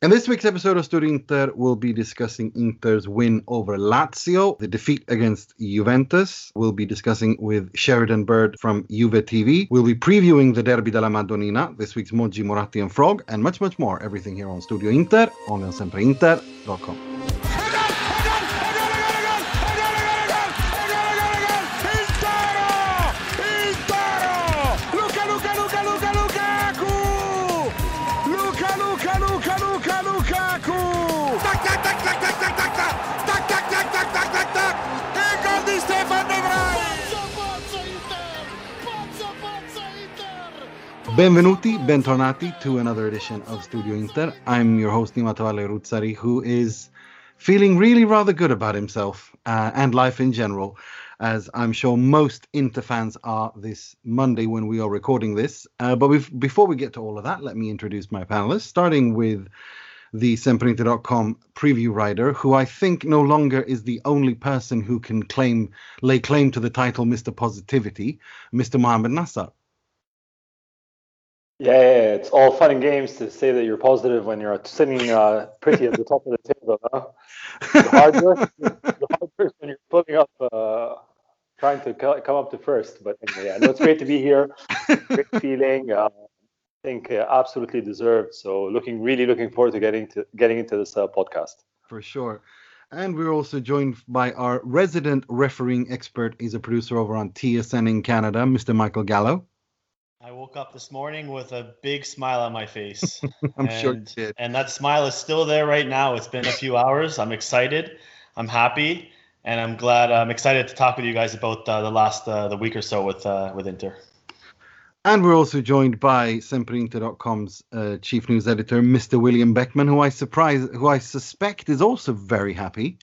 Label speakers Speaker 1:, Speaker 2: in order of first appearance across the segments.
Speaker 1: In this week's episode of Studio Inter, we'll be discussing Inter's win over Lazio, the defeat against Juventus. We'll be discussing with Sheridan Bird from Juve TV. We'll be previewing the Derby della Madonnina, this week's Moggi, Moratti and Frog, and much, much more. Everything here on Studio Inter, on elsempreinter.com. Benvenuti, bentornati to another edition of Studio Inter. I'm your host Nima Tavallaey Roodsari, who is feeling really rather good about himself uh, and life in general, as I'm sure most Inter fans are this Monday when we are recording this. Uh, but before we get to all of that, let me introduce my panelists, starting with the SempreInter.com preview writer, who I think no longer is the only person who can claim lay claim to the title Mr. Positivity, Mr. Mohammed Nassar.
Speaker 2: Yeah, yeah, it's all fun and games to say that you're positive when you're sitting uh, pretty at the top of the table. Huh? The hard work, the hard work when you're pulling up, uh, trying to come up to first. But anyway, yeah, no, it's great to be here. Great feeling. Uh, I think uh, absolutely deserved. So looking, really looking forward to getting to getting into this uh, podcast.
Speaker 1: For sure. And we're also joined by our resident refereeing expert. He's a producer over on TSN in Canada, Mr. Michael Gallo.
Speaker 3: I woke up this morning with a big smile on my face.
Speaker 1: I'm
Speaker 3: and,
Speaker 1: sure you did.
Speaker 3: And that smile is still there right now. It's been a few hours. I'm excited. I'm happy, and I'm glad. I'm excited to talk with you guys about uh, the last uh, the week or so with uh, with Inter.
Speaker 1: And we're also joined by SempreInter.com's uh, chief news editor, Mr. William Beckman, who I surprise, who I suspect is also very happy.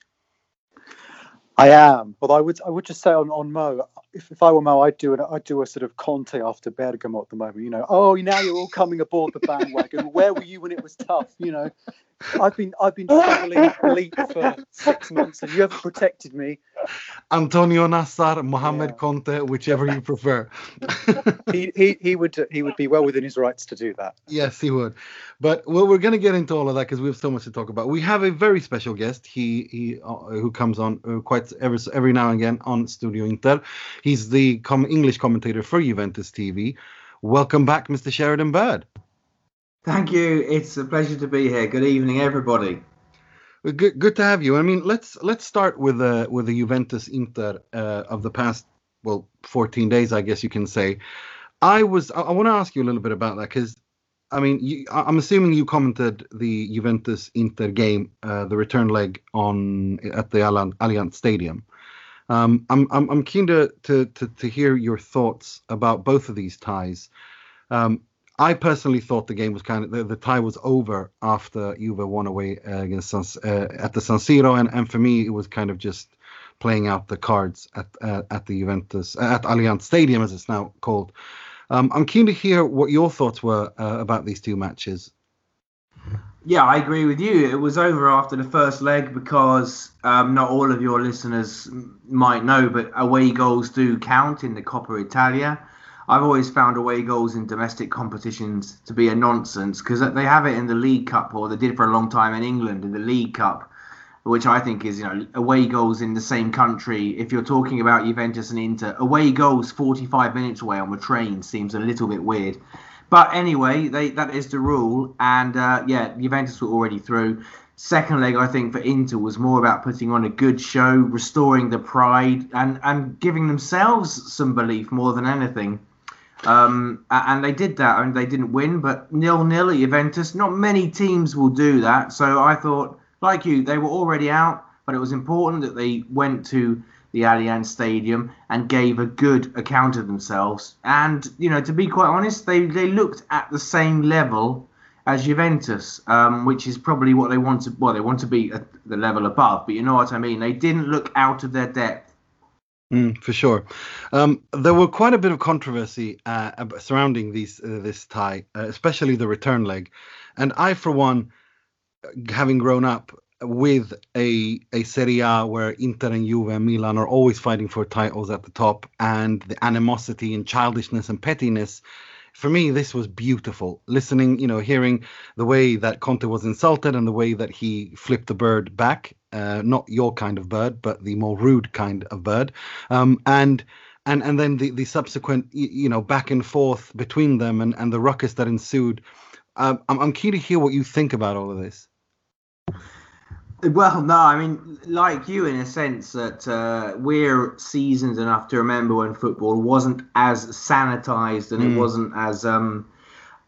Speaker 4: I am, but I would I would just say on, on Mo, if, if I were Mo, I'd do an, I'd do a sort of Conte after Bergamo at the moment. You know, oh now you're all coming aboard the bandwagon. Where were you when it was tough? You know, I've been I've been travelling elite for six months, and you haven't protected me.
Speaker 1: Antonio Nassar, Mohamed yeah. Conte, whichever you prefer.
Speaker 4: he, he he would he would be well within his rights to do that.
Speaker 1: Yes, he would. But well, we're going to get into all of that because we have so much to talk about. We have a very special guest. He he uh, who comes on uh, quite every every now and again on Studio Inter. He's the com- English commentator for Juventus TV. Welcome back, Mr. Sheridan Bird.
Speaker 5: Thank you. It's a pleasure to be here. Good evening, everybody.
Speaker 1: Good, good to have you. I mean, let's let's start with the with the Juventus Inter uh, of the past well 14 days, I guess you can say. I was I, I want to ask you a little bit about that because I mean, you, I'm assuming you commented the Juventus Inter game, uh, the return leg on at the Allianz Stadium. Um, I'm, I'm I'm keen to, to to to hear your thoughts about both of these ties. Um, I personally thought the game was kind of the, the tie was over after Juve won away uh, against uh, at the San Siro, and, and for me it was kind of just playing out the cards at uh, at the Juventus at Allianz Stadium as it's now called. Um, I'm keen to hear what your thoughts were uh, about these two matches.
Speaker 5: Yeah, I agree with you. It was over after the first leg because um, not all of your listeners might know, but away goals do count in the Coppa Italia. I've always found away goals in domestic competitions to be a nonsense because they have it in the League Cup, or they did for a long time in England in the League Cup, which I think is you know away goals in the same country. If you're talking about Juventus and Inter, away goals 45 minutes away on the train seems a little bit weird. But anyway, they, that is the rule, and uh, yeah, Juventus were already through. Second leg, I think for Inter was more about putting on a good show, restoring the pride, and and giving themselves some belief more than anything. Um, and they did that. I mean, they didn't win, but nil nil at Juventus. Not many teams will do that. So I thought, like you, they were already out, but it was important that they went to the Allianz Stadium and gave a good account of themselves. And you know, to be quite honest, they they looked at the same level as Juventus, um, which is probably what they want to. Well, they want to be at the level above, but you know what I mean. They didn't look out of their depth
Speaker 1: Mm, for sure. Um, there were quite a bit of controversy uh, surrounding these uh, this tie, uh, especially the return leg. And I, for one, having grown up with a a Serie A where Inter and Juve and Milan are always fighting for titles at the top, and the animosity and childishness and pettiness for me, this was beautiful. Listening, you know, hearing the way that Conte was insulted and the way that he flipped the bird back, uh, not your kind of bird, but the more rude kind of bird, um, and and and then the the subsequent, you know, back and forth between them and and the ruckus that ensued. Um, I'm I'm keen to hear what you think about all of this.
Speaker 5: Well, no, I mean, like you, in a sense that uh, we're seasoned enough to remember when football wasn't as sanitized and mm. it wasn't as um,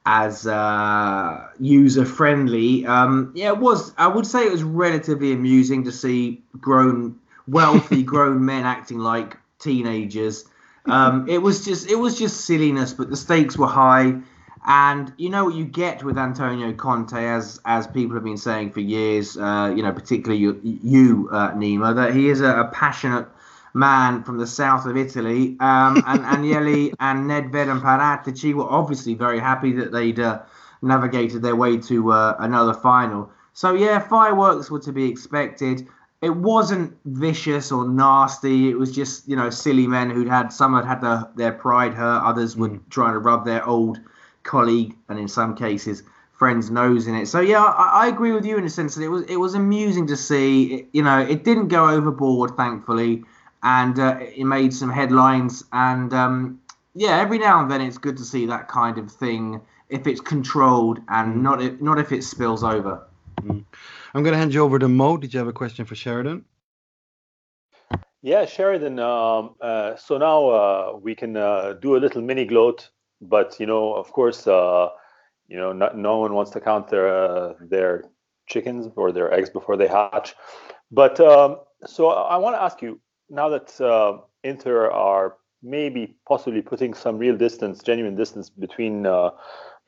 Speaker 5: as uh, user friendly. Um, yeah, it was. I would say it was relatively amusing to see grown, wealthy grown men acting like teenagers. Um, it was just it was just silliness, but the stakes were high. And you know what you get with Antonio Conte, as as people have been saying for years, uh, you know, particularly you, you uh, Nima, that he is a, a, passionate man from the south of Italy. Um, and Agnelli and Nedved and Paratici were obviously very happy that they'd uh, navigated their way to uh, another final. So yeah, fireworks were to be expected. It wasn't vicious or nasty. It was just you know silly men who'd had some had had the, their pride hurt, others were mm. trying to rub their old colleague and in some cases friend's nose in it. So yeah, I, I, agree with you in a sense that it was it was amusing to see. It, you know, it didn't go overboard, thankfully, and uh, it made some headlines. And um, yeah, every now and then it's good to see that kind of thing if it's controlled and mm. not if, not if it spills over.
Speaker 1: Mm. I'm going to hand you over to Mo. Did you have a question for Sheridan?
Speaker 2: Yeah, Sheridan. Um, uh, so now uh, we can uh, do a little mini gloat but you know, of course, uh, you know, not, no one wants to count their uh, their chickens or their eggs before they hatch. But um, so I want to ask you now that uh, Inter are maybe possibly putting some real distance, genuine distance between uh,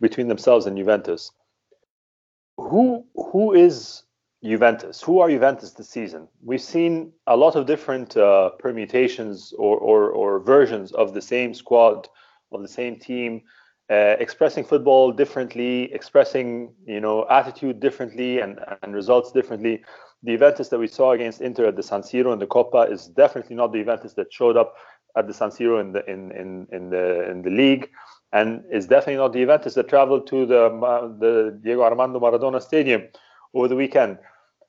Speaker 2: between themselves and Juventus. Who who is Juventus? Who are Juventus this season? We've seen a lot of different uh, permutations or, or, or versions of the same squad of the same team, uh, expressing football differently, expressing you know attitude differently and, and results differently. The Juventus that we saw against Inter at the San Siro in the Coppa is definitely not the Juventus that showed up at the San Siro in the in in, in the in the league, and is definitely not the Juventus that traveled to the the Diego Armando Maradona Stadium over the weekend.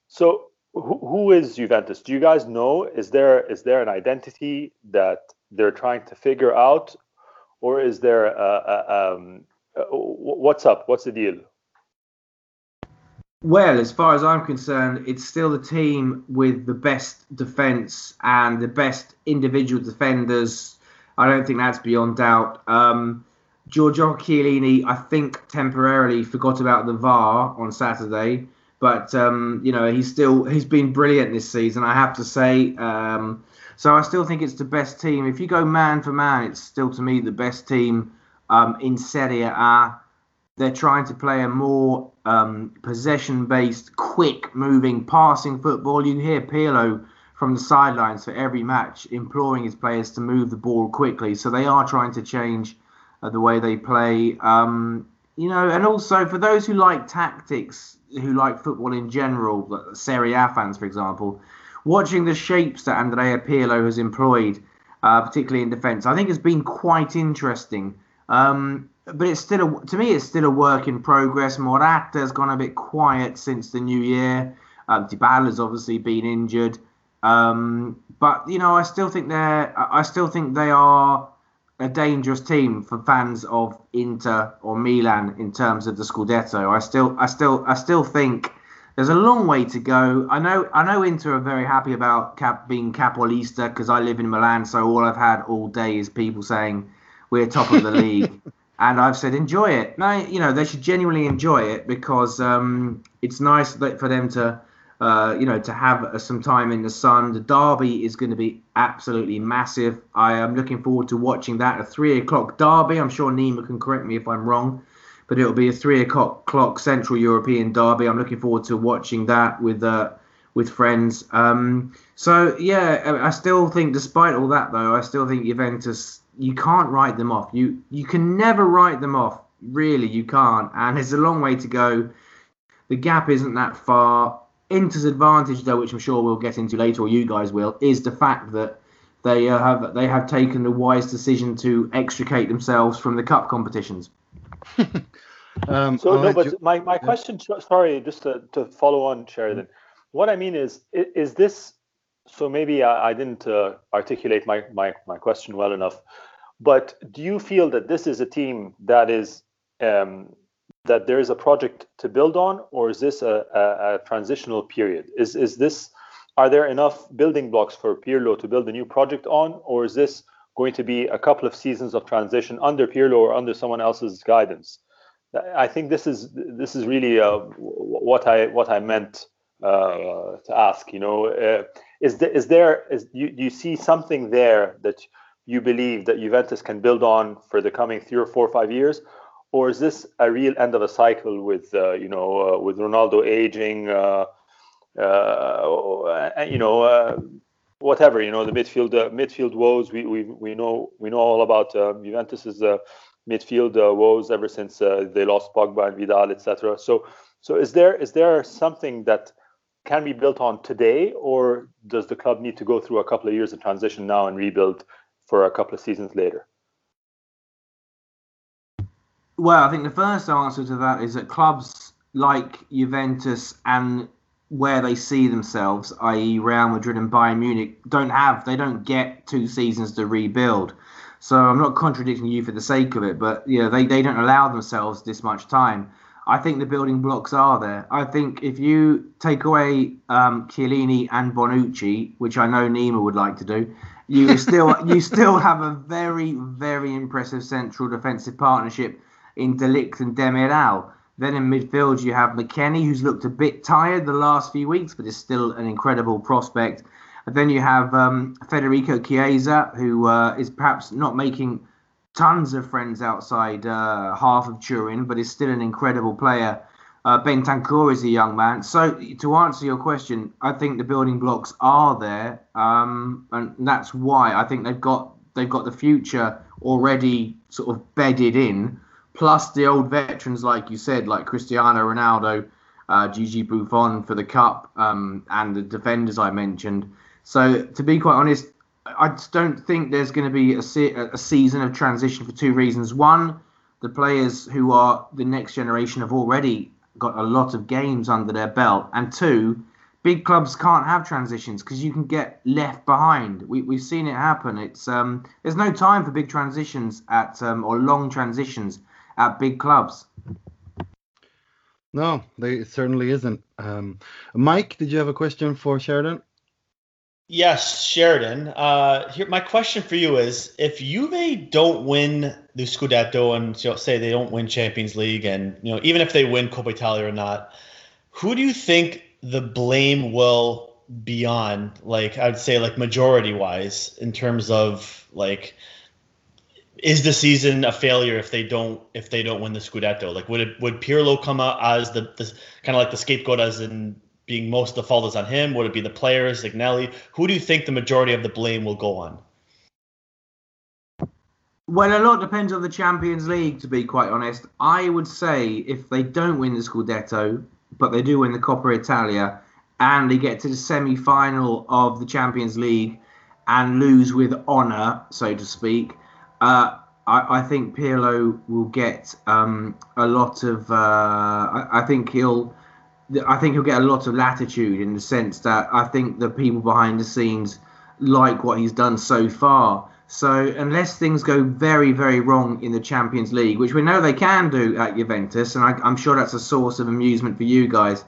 Speaker 2: So who, who is Juventus? Do you guys know? Is there is there an identity that they're trying to figure out, or is there a, a, um, what's up? What's the deal?
Speaker 5: Well, as far as I'm concerned, it's still the team with the best defence and the best individual defenders. I don't think that's beyond doubt. Um, Giorgio Chiellini, I think, temporarily forgot about the VAR on Saturday, but um, you know he's still he's been brilliant this season. I have to say. Um, so I still think it's the best team. If you go man for man, it's still to me the best team um, in Serie A. They're trying to play a more um, possession-based, quick-moving, passing football. You hear Pirlo from the sidelines for every match imploring his players to move the ball quickly. So they are trying to change uh, the way they play. Um, you know, and also for those who like tactics, who like football in general, Serie A fans, for example, watching the shapes that Andrea Pirlo has employed, uh, particularly in defence, I think has been quite interesting. Um, but it's still, a, to me, it's still a work in progress. Morata's gone a bit quiet since the new year. Um, Dybala's obviously been injured. Um, but you know, I still think they're, I still think they are a dangerous team for fans of Inter or Milan in terms of the Scudetto. I still, I still, I still think there's a long way to go. I know I know Inter are very happy about cap being Capolista because I live in Milan, so all I've had all day is people saying we're top of the league, and I've said enjoy it. No, you know they should genuinely enjoy it because um, it's nice for them to. Uh, you know, to have uh, some time in the sun. The derby is going to be absolutely massive. I am looking forward to watching that. A three o'clock derby. I'm sure Nima can correct me if I'm wrong but it'll be a three o'clock Central European derby. I'm looking forward to watching that with uh, with friends. Um, so yeah, I still think, despite all that though, I still think Juventus. You can't write them off. You you can never write them off. Really, you can't. And it's a long way to go. The gap isn't that far. Inter's advantage, though, which I'm sure we'll get into later, or you guys will, is the fact that they uh, have they have taken the wise decision to extricate themselves from the cup competitions.
Speaker 2: um, so no, but you, my, my question, sorry, just to, to follow on, Sheridan. What I mean is, is this? So maybe I, I didn't uh, articulate my, my my question well enough. But do you feel that this is a team that is um, that there is a project to build on, or is this a, a, a, transitional period? Is is this are there enough building blocks for Pirlo to build a new project on, or is this going to be a couple of seasons of transition under Pirlo or under someone else's guidance? I think this is this is really uh, what I what I meant uh, to ask. You know, uh, is there is there is you, do you see something there that you believe that Juventus can build on for the coming three or four or five years, or is this a real end of a cycle with uh, you know uh, with Ronaldo aging, uh, you know whatever you know the midfield uh, midfield woes we, we we know we know all about um, Juventus's uh, midfield uh, woes ever since uh, they lost Pogba and Vidal etc. So so is there is there something that can be built on today, or does the club need to go through a couple of years of transition now and rebuild for a couple of seasons later?
Speaker 5: Well, I think the first answer to that is that clubs like Juventus and where they see themselves, i.e., Real Madrid and Bayern Munich, don't have, they don't get two seasons to rebuild. So I'm not contradicting you for the sake of it, but yeah, they, they don't allow themselves this much time. I think the building blocks are there. I think if you take away um, Chiellini and Bonucci, which I know Nima would like to do, you still you still have a very very impressive central defensive partnership in De Ligt and Demiral. Then in midfield you have McKennie, who's looked a bit tired the last few weeks, but is still an incredible prospect. And then you have um, Federico Chiesa, who uh, is perhaps not making tons of friends outside uh, half of Turin, but is still an incredible player. Uh, Bentancur is a young man. So to answer your question, I think the building blocks are there, um, and that's why I think they've got they've got the future already sort of bedded in. Plus the old veterans, like you said, like Cristiano Ronaldo, uh, Gigi Buffon for the cup, um, and the defenders I mentioned. So to be quite honest, I just don't think there's going to be a, se- a season of transition for two reasons. One, the players who are the next generation have already got a lot of games under their belt, and two, big clubs can't have transitions because you can get left behind. We, we've seen it happen. It's um, there's no time for big transitions at um, or long transitions at big clubs.
Speaker 1: No, they, it certainly isn't. Um, Mike, did you have a question for Sheridan?
Speaker 3: Yes, Sheridan. Uh, here, my question for you is: If Juve don't win the Scudetto and you know, say they don't win Champions League, and you know even if they win Coppa Italia or not, who do you think the blame will be on? Like I'd say, like majority wise, in terms of like, is the season a failure if they don't if they don't win the Scudetto? Like, would it would Pirlo come out as the, the kind of like the scapegoat as in being most of the fault is on him? Would it be the players, Agnelli? Who do you think the majority of the blame will go on?
Speaker 5: Well, a lot depends on the Champions League, to be quite honest. I would say if they don't win the Scudetto, but they do win the Coppa Italia, and they get to the semi final of the Champions League and lose with honour, so to speak, uh, I, I, think Pirlo will get um, a lot of. Uh, I, I, think he'll I think he'll get a lot of latitude in the sense that I think the people behind the scenes like what he's done so far. So unless things go very, very wrong in the Champions League, which we know they can do at Juventus, and I, am sure that's a source of amusement for you guys,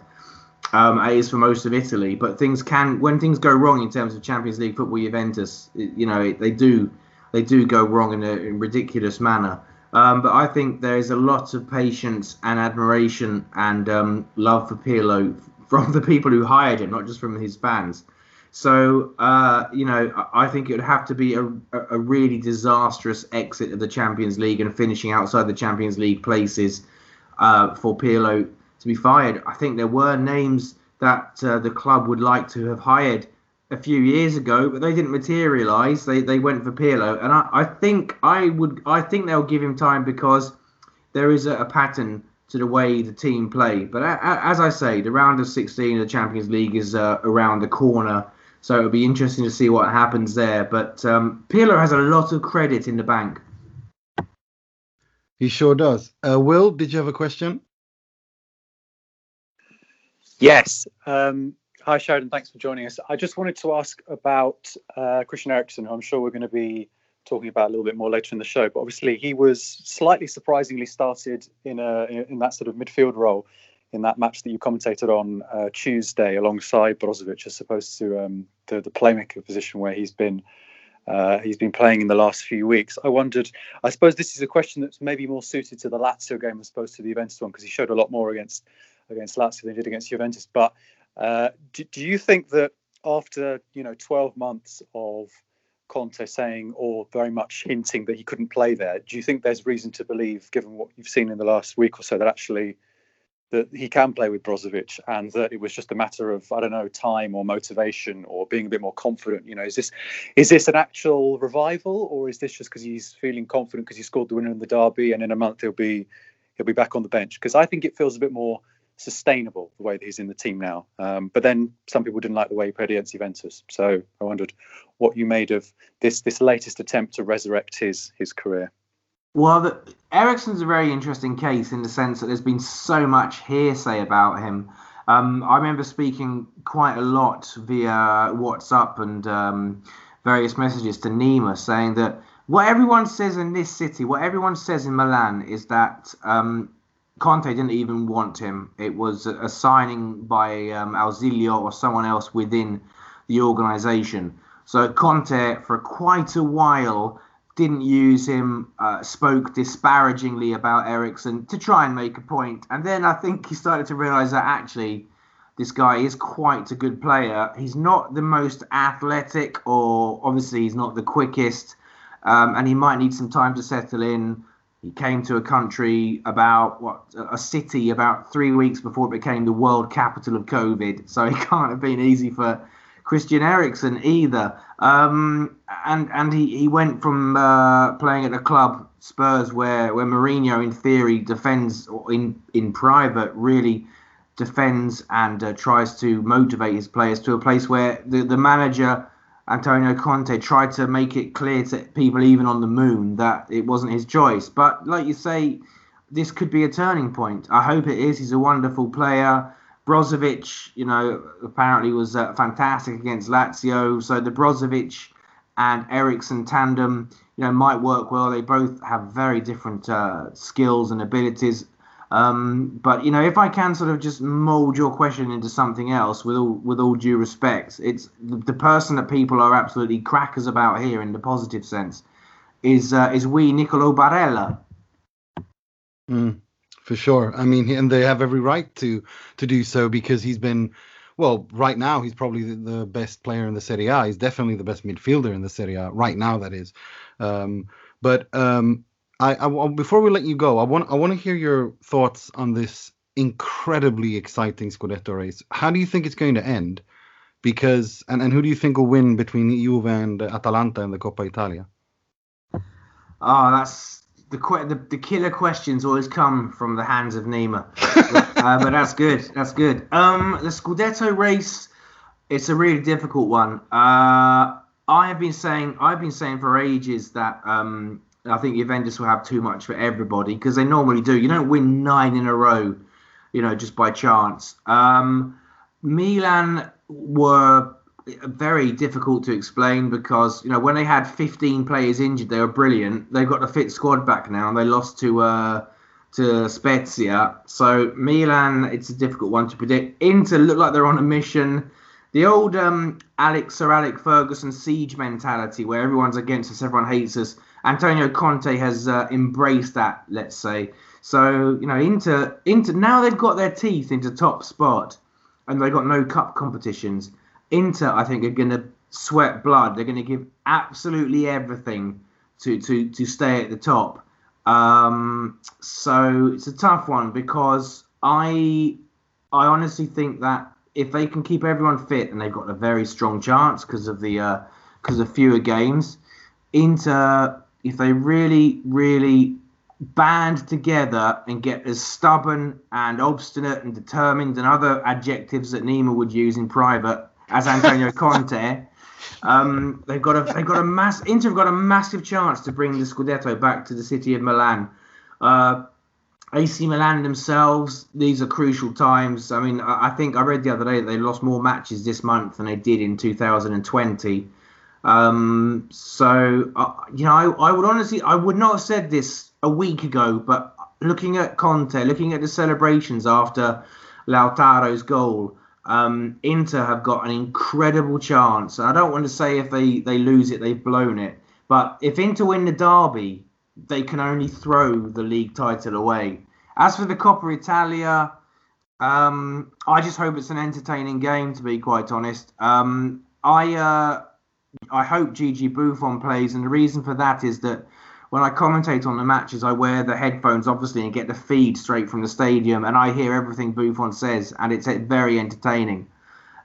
Speaker 5: um, it is for most of Italy. But things can, when things go wrong in terms of Champions League football, Juventus, you know, they do, they do go wrong in a in ridiculous manner. Um, but I think there is a lot of patience and admiration and um, love for Pirlo from the people who hired him, not just from his fans. So, uh, you know, I think it would have to be a, a really disastrous exit of the Champions League and finishing outside the Champions League places uh, for Pirlo to be fired. I think there were names that uh, the club would like to have hired a few years ago, but they didn't materialise. They they went for Pirlo, and I, I think I would I think they'll give him time because there is a, a pattern to the way the team play. But a, a, as I say, the round of 16 of the Champions League is uh, around the corner, so it'll be interesting to see what happens there. But um, Pirlo has a lot of credit in the bank.
Speaker 1: He sure does. Uh, Will, did you have a question?
Speaker 4: Yes. Um, hi, Sheridan. Thanks for joining us. I just wanted to ask about uh, Christian Eriksen, who I'm sure we're going to be talking about a little bit more later in the show. But obviously, he was slightly surprisingly started in a in that sort of midfield role in that match that you commentated on uh, Tuesday alongside Brozovic, as opposed to um, the the playmaker position where he's been uh, he's been playing in the last few weeks. I wondered, I suppose this is a question that's maybe more suited to the Lazio game as opposed to the Juventus one because he showed a lot more against against Lazio than he did against Juventus. But uh, do, do you think that after you know 12 months of Conte saying or very much hinting that he couldn't play there, do you think there's reason to believe, given what you've seen in the last week or so, that actually that he can play with Brozovic and that it was just a matter of I don't know time or motivation or being a bit more confident. You know, is this is this an actual revival or is this just because he's feeling confident because he scored the winner in the derby and in a month he'll be he'll be back on the bench? Because I think it feels a bit more sustainable the way that he's in the team now. Um, but then some people didn't like the way he played against Juventus, so I wondered what you made of this this latest attempt to resurrect his his career.
Speaker 5: Well, the, Eriksen's a very interesting case in the sense that there's been so much hearsay about him. Um, I remember speaking quite a lot via WhatsApp and um, various messages to Nima saying that what everyone says in this city, what everyone says in Milan, is that um, Conte didn't even want him. It was a, signing by um, Ausilio or someone else within the organisation. So Conte, for quite a while, didn't use him, uh, spoke disparagingly about Eriksen to try and make a point. And then I think he started to realise that actually this guy is quite a good player. He's not the most athletic, or obviously he's not the quickest, um, and he might need some time to settle in. He came to a country about what a city about three weeks before it became the world capital of COVID. So it can't have been easy for Christian Eriksen either. Um, and and he, he went from uh, playing at a club Spurs where where Mourinho in theory defends in in private really defends and uh, tries to motivate his players to a place where the the manager Antonio Conte tried to make it clear to people even on the moon that it wasn't his choice. But like you say, this could be a turning point. I hope it is. He's a wonderful player. Brozovic, you know, apparently was uh, fantastic against Lazio. So the Brozovic and Eriksen tandem, you know, might work well. They both have very different uh, skills and abilities. Um, but you know, if I can sort of just mold your question into something else, with all with all due respect, it's the, the person that people are absolutely crackers about here in the positive sense is uh, is we Nicolo Barella.
Speaker 1: Mm for sure. I mean, and they have every right to to do so because he's been, well, right now he's probably the, the best player in the Serie A. He's definitely the best midfielder in the Serie A right now. That is, um, but um, I, I before we let you go, I want I want to hear your thoughts on this incredibly exciting Scudetto race. How do you think it's going to end? Because and, and who do you think will win between Juve and Atalanta in the Coppa Italia?
Speaker 5: Oh, that's the, the, the killer questions always come from the hands of Nima. uh, but that's good. That's good. Um, the Scudetto race, it's a really difficult one. Uh, I have been saying, I've been saying for ages that um, I think Juventus will have too much for everybody because they normally do. You don't win nine in a row, you know, just by chance. Um, Milan were very difficult to explain because you know when they had 15 players injured, they were brilliant. They've got the fit squad back now, and they lost to uh, to Spezia. So Milan, it's a difficult one to predict. Inter look like they're on a mission. The old um, Alex Sir Alex Ferguson siege mentality, where everyone's against us, everyone hates us. Antonio Conte has uh, embraced that, let's say. So you know, Inter, Inter now they've got their teeth into top spot, and they've got no cup competitions. Inter, I think, are going to sweat blood. They're going to give absolutely everything to to to stay at the top. Um, so it's a tough one because I I honestly think that if they can keep everyone fit and they've got a very strong chance because of the because uh, of fewer games, Inter if they really really band together and get as stubborn and obstinate and determined and other adjectives that Nima would use in private as Antonio Conte. Um, they've got a they've got a mass Inter have got a massive chance to bring the Scudetto back to the city of Milan. Uh, AC Milan themselves, these are crucial times. I mean, I, I think I read the other day that they lost more matches this month than they did in 2020. Um, so, uh, you know, I, I would honestly, I would not have said this a week ago, but looking at Conte, looking at the celebrations after Lautaro's goal, um, Inter have got an incredible chance. I don't want to say if they, they lose it, they've blown it. But if Inter win the derby, they can only throw the league title away. As for the Coppa Italia, um, I just hope it's an entertaining game. To be quite honest, um, I uh, I hope Gigi Buffon plays, and the reason for that is that when I commentate on the matches, I wear the headphones obviously and get the feed straight from the stadium, and I hear everything Buffon says, and it's very entertaining.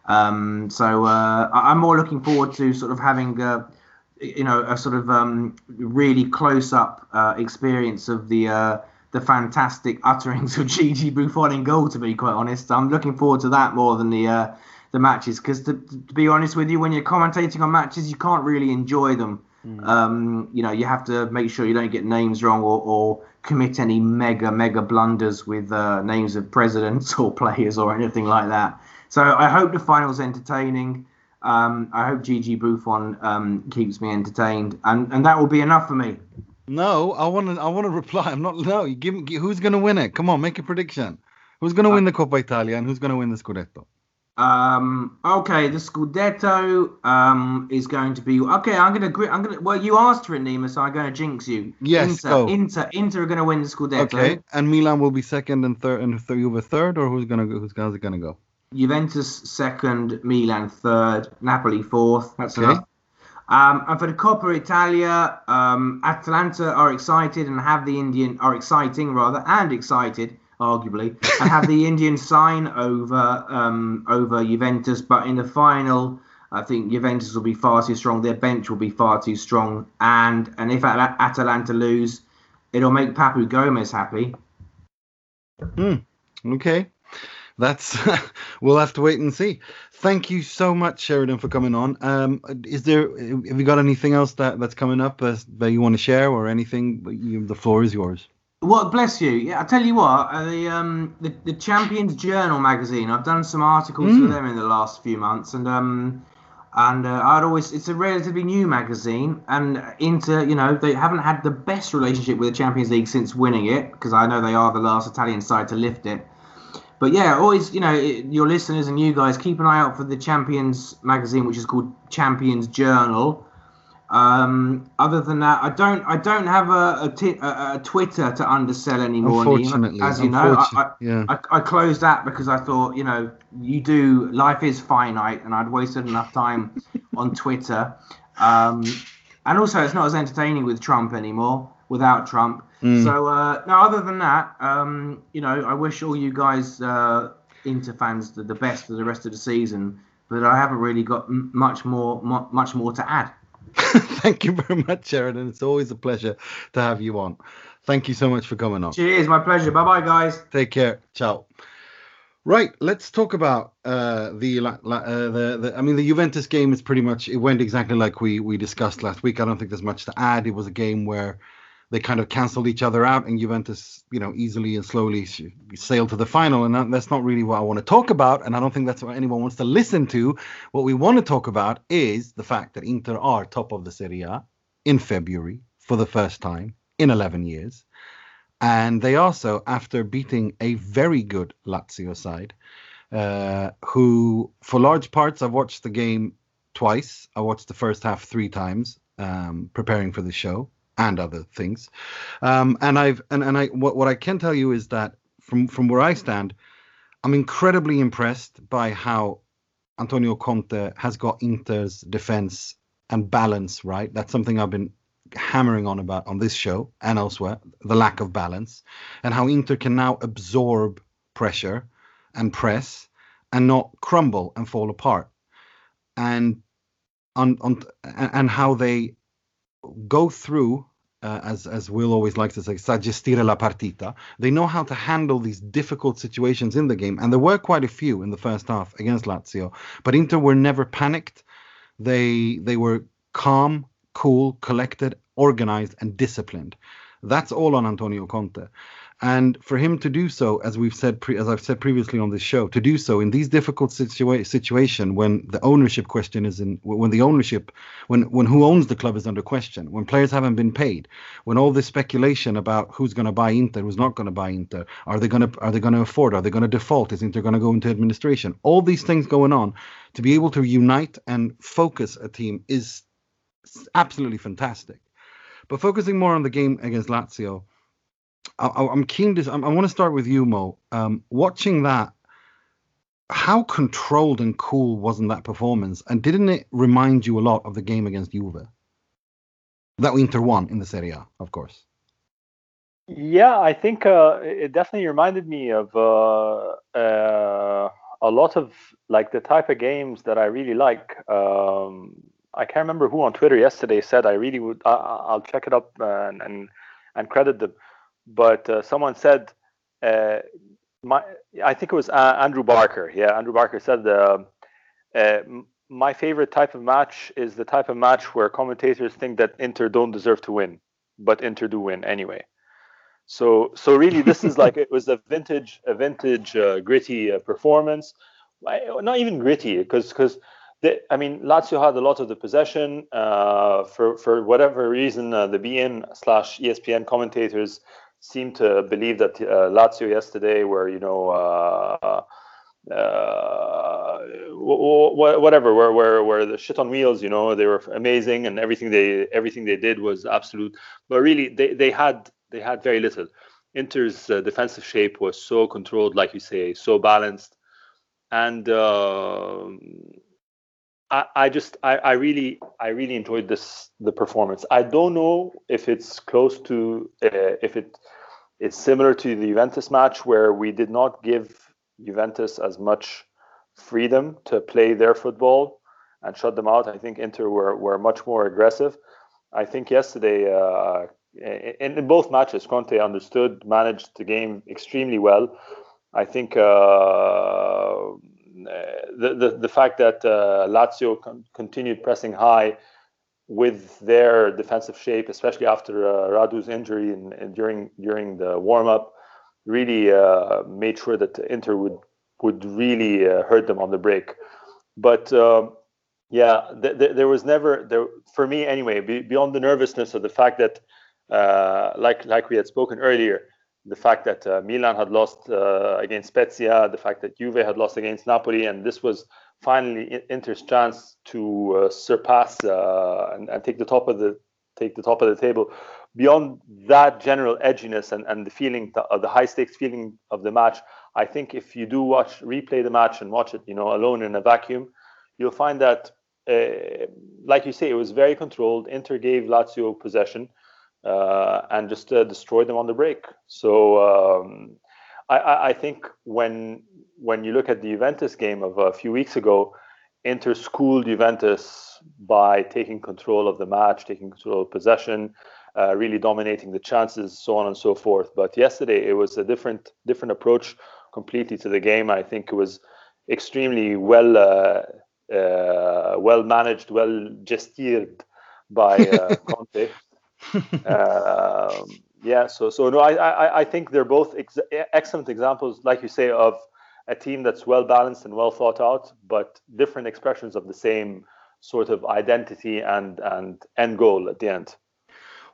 Speaker 5: Um, so uh, I'm more looking forward to sort of having. Uh, you know, a sort of um, really close-up uh, experience of the uh, the fantastic utterings of Gigi Buffon in goal. To be quite honest, I'm looking forward to that more than the uh, the matches. Because to, to, be honest with you, when you're commentating on matches, you can't really enjoy them. Mm. Um, you know, you have to make sure you don't get names wrong or, or commit any mega mega blunders with uh, names of presidents or players or anything like that. So I hope the final's entertaining. Um, I hope Gigi Buffon um, keeps me entertained, and, and that will be enough for me.
Speaker 1: No, I want to. I want to reply. I'm not. No, you give. Who's going to win it? Come on, make a prediction. Who's going to uh, win the Coppa Italia and who's going to win the Scudetto?
Speaker 5: Um. Okay, the Scudetto um is going to be okay. I'm going to agree. I'm going to. Well, you asked for it, Nima, so I'm going to jinx you.
Speaker 1: Yes.
Speaker 5: Inter,
Speaker 1: go.
Speaker 5: Inter, Inter are going to win the Scudetto.
Speaker 1: Okay, and Milan will be second and third, and third, Juve third, or who's going to who's going to go?
Speaker 5: Juventus second, Milan third, Napoli fourth. That's okay. enough. Um, and for the Coppa Italia, um, Atalanta are excited and have the Indian are exciting rather and excited, arguably, and have the Indian sign over um, over Juventus. But in the final, I think Juventus will be far too strong. Their bench will be far too strong, and and if Atalanta lose, it'll make Papu Gomez happy.
Speaker 1: Hmm. Okay that's we'll have to wait and see. Thank you so much, Sheridan, for coming on. Um, is there have you got anything else that that's coming up uh, that you want to share or anything? You, the floor is yours.
Speaker 5: Well, bless you. Yeah, I tell you what, uh, the um the, the Champions Journal magazine. I've done some articles mm. for them in the last few months, and um and uh, I'd always it's a relatively new magazine, and Inter, you know, they haven't had the best relationship with the Champions League since winning it, because I know they are the last Italian side to lift it. But yeah, always, you know, your listeners and you guys keep an eye out for the Champions magazine, which is called Champions Journal. Um, other than that, I don't, I don't have a, a, t- a, a Twitter to undersell anymore.
Speaker 1: Unfortunately,
Speaker 5: as you know, I, I, yeah. I, I, closed that because I thought, you know, you do life is finite, and I'd wasted enough time on Twitter. Um, and also, it's not as entertaining with Trump anymore. Without Trump, Mm. So uh, no, other than that, um, you know, I wish all you guys uh, Inter fans the, the best for the rest of the season. But I haven't really got m- much more m- much more to add.
Speaker 1: Thank you very much, Sheridan. It's always a pleasure to have you on. Thank you so much for coming on.
Speaker 5: Cheers, my pleasure. Bye bye, guys.
Speaker 1: Take care. Ciao. Right, let's talk about uh, the, uh, the the. I mean, the Juventus game is pretty much it went exactly like we we discussed last week. I don't think there's much to add. It was a game where they kind of canceled each other out, and Juventus, you know, easily and slowly sailed to the final. And that's not really what I want to talk about, and I don't think that's what anyone wants to listen to. What we want to talk about is the fact that Inter are top of the Serie A in February for the first time in 11 years, and they also, after beating a very good Lazio side, uh, who, for large parts, I've watched the game twice. I watched the first half three times, um, preparing for the show and other things. Um, and I've and, and I what, what I can tell you is that from from where I stand, I'm incredibly impressed by how Antonio Conte has got Inter's defense and balance right. That's something I've been hammering on about on this show and elsewhere, the lack of balance, and how Inter can now absorb pressure and press and not crumble and fall apart. And on, on and how they go through uh, as as Will always likes to say, sa gestire la partita. They know how to handle these difficult situations in the game, and there were quite a few in the first half against Lazio. But Inter were never panicked. They they were calm, cool, collected, organized, and disciplined. That's all on Antonio Conte. And for him to do so, as we've said, pre- as I've said previously on this show, to do so in these difficult situa- situation when the ownership question is in, when the ownership, when when who owns the club is under question, when players haven't been paid, when all this speculation about who's going to buy Inter, who's not going to buy Inter, are they going to are they going to afford, are they going to default, is Inter going to go into administration? All these things going on, to be able to unite and focus a team is absolutely fantastic. But focusing more on the game against Lazio I, am keen to. I, I want to start with you, Mo. Um, watching that, how controlled and cool wasn't that performance? And didn't it remind you a lot of the game against Juve? That Inter won in the Serie A, of course.
Speaker 2: Yeah, I think uh, it definitely reminded me of uh, uh, a lot of like the type of games that I really like. Um, I can't remember who on Twitter yesterday said I really would. I, will check it up and, and and credit them but uh, someone said, uh, my, I think it was uh, Andrew Barker. Yeah, Andrew Barker said, uh, uh, my favorite type of match is the type of match where commentators think that Inter don't deserve to win, but Inter do win anyway. So, so really, this is like it was a vintage, a vintage uh, gritty performance. Not even gritty, because because I mean, Lazio had a lot of the possession. Uh, for for whatever reason, uh, the beIN slash ESPN commentators seem to believe that uh, Lazio yesterday were, you know, uh, uh, whatever, where where where the shit on wheels, you know, they were amazing and everything they everything they did was absolute. But really, they they had they had very little. Inter's uh, defensive shape was so controlled, like you say, so balanced, and uh, I, I just I, I really I really enjoyed this the performance. I don't know if it's close to uh, if it it's similar to the Juventus match where we did not give Juventus as much freedom to play their football and shut them out. I think Inter were were much more aggressive. I think yesterday uh, in, in both matches Conte understood managed the game extremely well. I think. Uh, the, the, fact that uh, Lazio con- continued pressing high with their defensive shape, especially after uh, Radu's injury and, and, during during the warm up, really uh, made sure that Inter would would really uh, hurt them on the break. But um, yeah, th- th- there was never there for me anyway. Be- beyond the nervousness of the fact that, uh, like like we had spoken earlier, the fact that uh, Milan had lost uh, against Spezia, the fact that Juve had lost against Napoli, and this was finally Inter's chance to uh, surpass uh, and, and, take the top of the take the top of the table. Beyond that general edginess and, and the feeling of the high stakes feeling of the match, I think if you do watch replay the match and watch it, you know, alone in a vacuum, you'll find that, uh, like you say, it was very controlled. Inter gave Lazio possession uh, and just uh, destroy them on the break. So um, I, I, think when when you look at the Juventus game of a few weeks ago, Inter schooled Juventus by taking control of the match, taking control of possession, uh, really dominating the chances, so on and so forth. But yesterday it was a different different approach completely to the game. I think it was extremely well uh, uh, well managed, well gestured by uh, Conte. um, yeah, so so no, I, I I think they're both ex- excellent examples, like you say, of a team that's well balanced and well thought out, but different expressions of the same sort of identity and and end goal at the end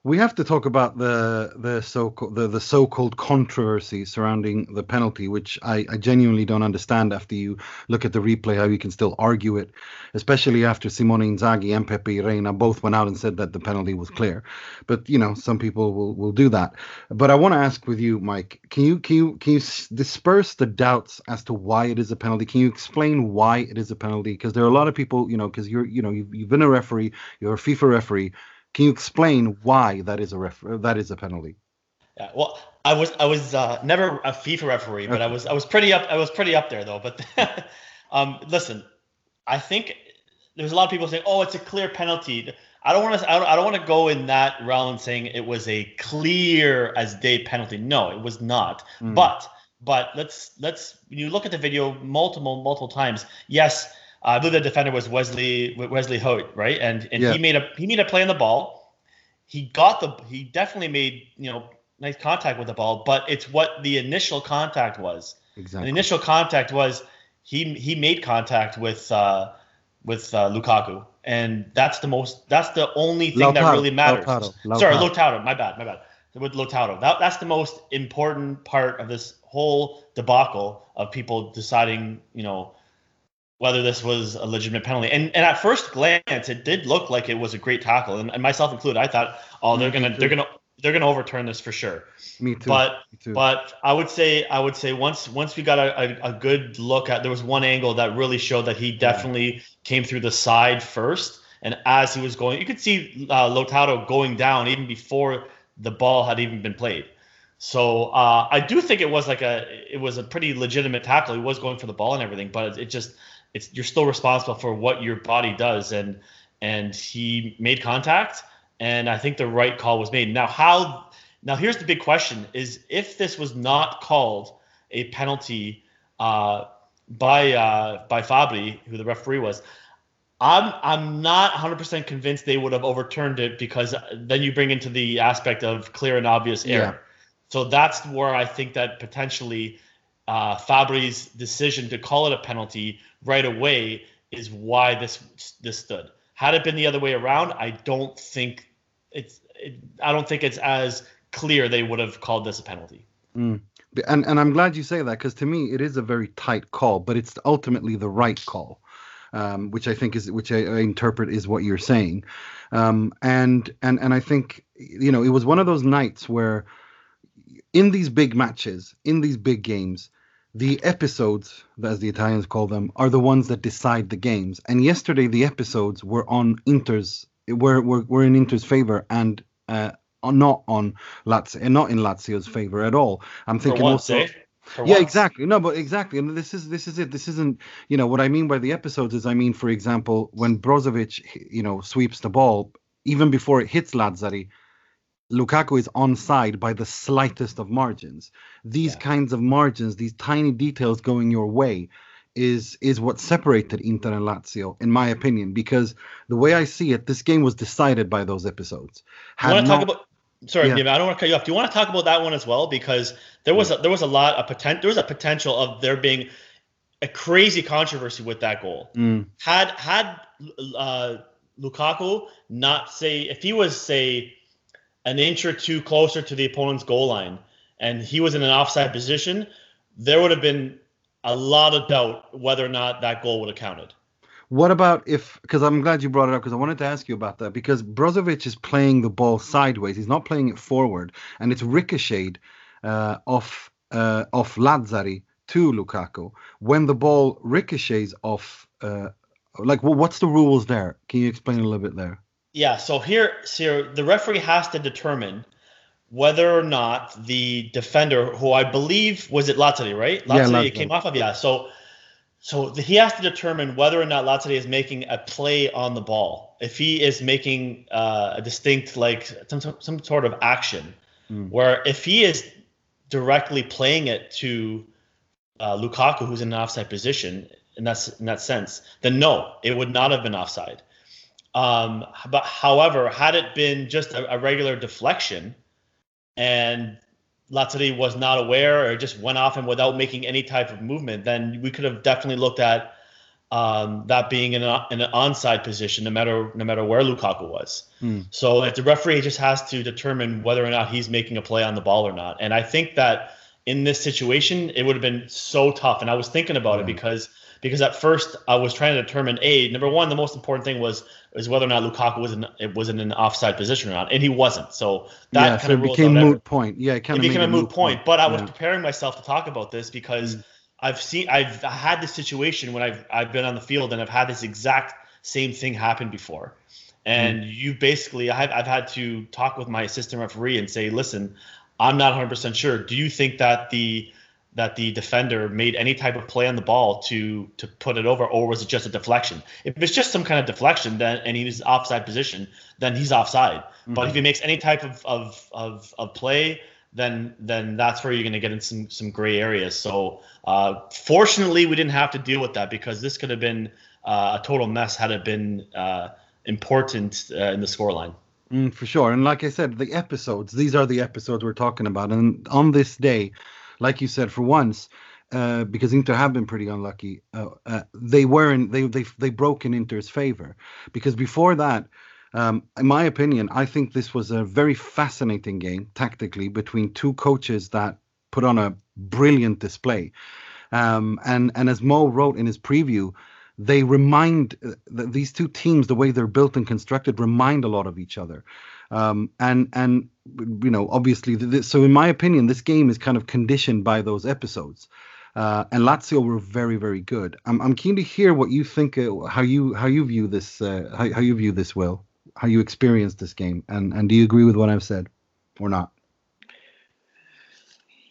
Speaker 1: we have to talk about the the so the, the so-called controversy surrounding the penalty, which I, I, genuinely don't understand. After you look at the replay, how you can still argue it, especially after Simone Inzaghi and Pepe Reina both went out and said that the penalty was clear. But you know, some people will will do that. But I want to ask with you, Mike, can you can you can you disperse the doubts as to why it is a penalty? Can you explain why it is a penalty? Because there are a lot of people, you know, because you're you know you've, you've been a referee, you're a FIFA referee can you explain why that is a ref- that is a penalty?
Speaker 3: Yeah, well, I was I was uh, never a FIFA referee, but I was I was pretty up I was pretty up there though. But um, listen, I think there's a lot of people saying, "Oh, it's a clear penalty." I don't want to I don't, I don't want to go in that realm saying it was a clear as day penalty. No, it was not. Mm. But but let's let's when you look at the video multiple multiple times, yes, I believe the defender was Wesley Wesley Hoedt, right? And and yeah. he made a he made a play on the ball. he got the he definitely made you know nice contact with the ball, but it's what the initial contact was.
Speaker 1: Exactly.
Speaker 3: The initial contact was he he made contact with uh, with uh, Lukaku, and that's the most that's the only thing that really matters.
Speaker 1: Lautaro,
Speaker 3: Sorry,
Speaker 1: Lautaro.
Speaker 3: Lautaro. My bad. My bad. With Lautaro, that, that's the most important part of this whole debacle of people deciding, you know, whether this was a legitimate penalty. And and at first glance, it did look like it was a great tackle, and, and myself included. I thought, oh, they're
Speaker 1: Me
Speaker 3: gonna
Speaker 1: too.
Speaker 3: they're gonna they're gonna overturn this for sure.
Speaker 1: Me too.
Speaker 3: But
Speaker 1: Me too.
Speaker 3: but I would say I would say once once we got a, a, a good look at there was one angle that really showed that he definitely came through the side first, and as he was going, you could see uh, Lautaro going down even before the ball had even been played. So uh, I do think it was like a it was a pretty legitimate tackle. He was going for the ball and everything, but it just it's you're still responsible for what your body does, and and he made contact, and I think the right call was made. Now how now here's the big question: is if this was not called a penalty uh, by uh, by Fabbri, who the referee was, I'm I'm not 100% convinced they would have overturned it because then you bring into the aspect of clear and obvious error.
Speaker 1: Yeah.
Speaker 3: So that's where I think that potentially uh, decision to call it a penalty right away is why this this stood. Had it been the other way around, I don't think it's it, I don't think it's as clear they would have called this a penalty.
Speaker 1: Mm. And and I'm glad you say that because to me it is a very tight call, but it's ultimately the right call, um, which I think is which I, I interpret is what you're saying, um, and and and I think you know it was one of those nights where in these big matches, in these big games, the episodes, as the Italians call them, are the ones that decide the games. And yesterday the episodes were on Inter's were were, were in Inter's favor and. Uh, not on Lazio, not in Lazio's favor at all. I'm thinking
Speaker 3: once,
Speaker 1: also,
Speaker 3: eh?
Speaker 1: Yeah,
Speaker 3: once.
Speaker 1: exactly. No, but exactly, and this is this is it. This isn't, you know, what I mean by the episodes is, I mean, for example, when Brozovic, you know, sweeps the ball, even before it hits Lazzari, Lukaku is onside by the slightest of margins. These
Speaker 3: Yeah.
Speaker 1: kinds of margins, these tiny details going your way, is is what separated Inter and Lazio, in my opinion. Because the way I see it, this game was decided by those episodes.
Speaker 3: Do you want to
Speaker 1: not-
Speaker 3: talk about? Sorry,
Speaker 1: Yeah.
Speaker 3: I don't want to cut you off. Do you want to talk about that one as well? Because there was a, there was a lot of potential. There was a potential of there being a crazy controversy with that goal.
Speaker 1: Mm,
Speaker 3: Had had uh, Lukaku not say if he was say an inch or two closer to the opponent's goal line and he was in an offside position, there would have been a lot of doubt whether or not that goal would have counted.
Speaker 1: What about if? Because I'm glad you brought it up because I wanted to ask you about that because Brozovic is playing the ball sideways. He's not playing it forward, and it's ricocheted uh, off uh, off Lazzari to Lukaku. When the ball ricochets off, uh, like, well, what's the rules there? Can you explain a little bit there?
Speaker 3: Yeah, so here, so the referee has to determine whether or not the defender, who I believe was it Lazzari, right?
Speaker 1: Yeah,
Speaker 3: Lazzari
Speaker 1: Lazzari.
Speaker 3: came off of, yeah. So, so he has to determine whether or not Lazzari is making a play on the ball. If he is making uh, a distinct, like some some sort of action,
Speaker 1: Mm.
Speaker 3: where if he is directly playing it to uh, Lukaku, who's in an offside position, in that in that sense, then no, it would not have been offside. Um, but however, had it been just a, a regular deflection, and Lazzari was not aware or just went off him without making any type of movement, then we could have definitely looked at um, that being in, a, in an onside position, no matter no matter where Lukaku was.
Speaker 1: Hmm.
Speaker 3: So if the referee just has to determine whether or not he's making a play on the ball or not, and I think that in this situation it would have been so tough. And I was thinking about it because because at first I was trying to determine a number one the most important thing was is whether or not Lukaku was in it was in an offside position or not, and he wasn't. So that
Speaker 1: yeah,
Speaker 3: kind
Speaker 1: so
Speaker 3: of
Speaker 1: it became moot
Speaker 3: every-
Speaker 1: point. Yeah, it kind
Speaker 3: it
Speaker 1: of
Speaker 3: became a moot point. But I was
Speaker 1: Yeah.
Speaker 3: preparing myself to talk about this because
Speaker 1: Mm.
Speaker 3: I've seen I've had this situation when I've I've been on the field and I've had this exact same thing happen before. And
Speaker 1: Mm.
Speaker 3: you basically I've I've had to talk with my assistant referee and say, listen, I'm not 100% sure. Do you think that the that the defender made any type of play on the ball to to put it over, or was it just a deflection? If it's just some kind of deflection, then and he's offside position, then he's offside. But
Speaker 1: Mhm.
Speaker 3: if he makes any type of of of, of play, then then that's where you're going to get in some some gray areas. So uh, fortunately, we didn't have to deal with that because this could have been uh, a total mess had it been uh, important uh, in the scoreline.
Speaker 1: Mm, for sure. And like I said, the episodes, these are the episodes we're talking about. And on this day, like you said, for once, uh, because Inter have been pretty unlucky, uh, uh, they weren't, they, they, they broke in Inter's favor. Because before that, um, in my opinion, I think this was a very fascinating game tactically between two coaches that put on a brilliant display. Um, and, and as Mo wrote in his preview, they remind uh, these two teams the way they're built and constructed remind a lot of each other um, and and you know obviously this, so in my opinion this game is kind of conditioned by those episodes. Uh, and Lazio were very very good. I'm, I'm keen to hear what you think uh, how you how you view this uh, how, how you view this will how you experience this game. And and do you agree with what I've said or not?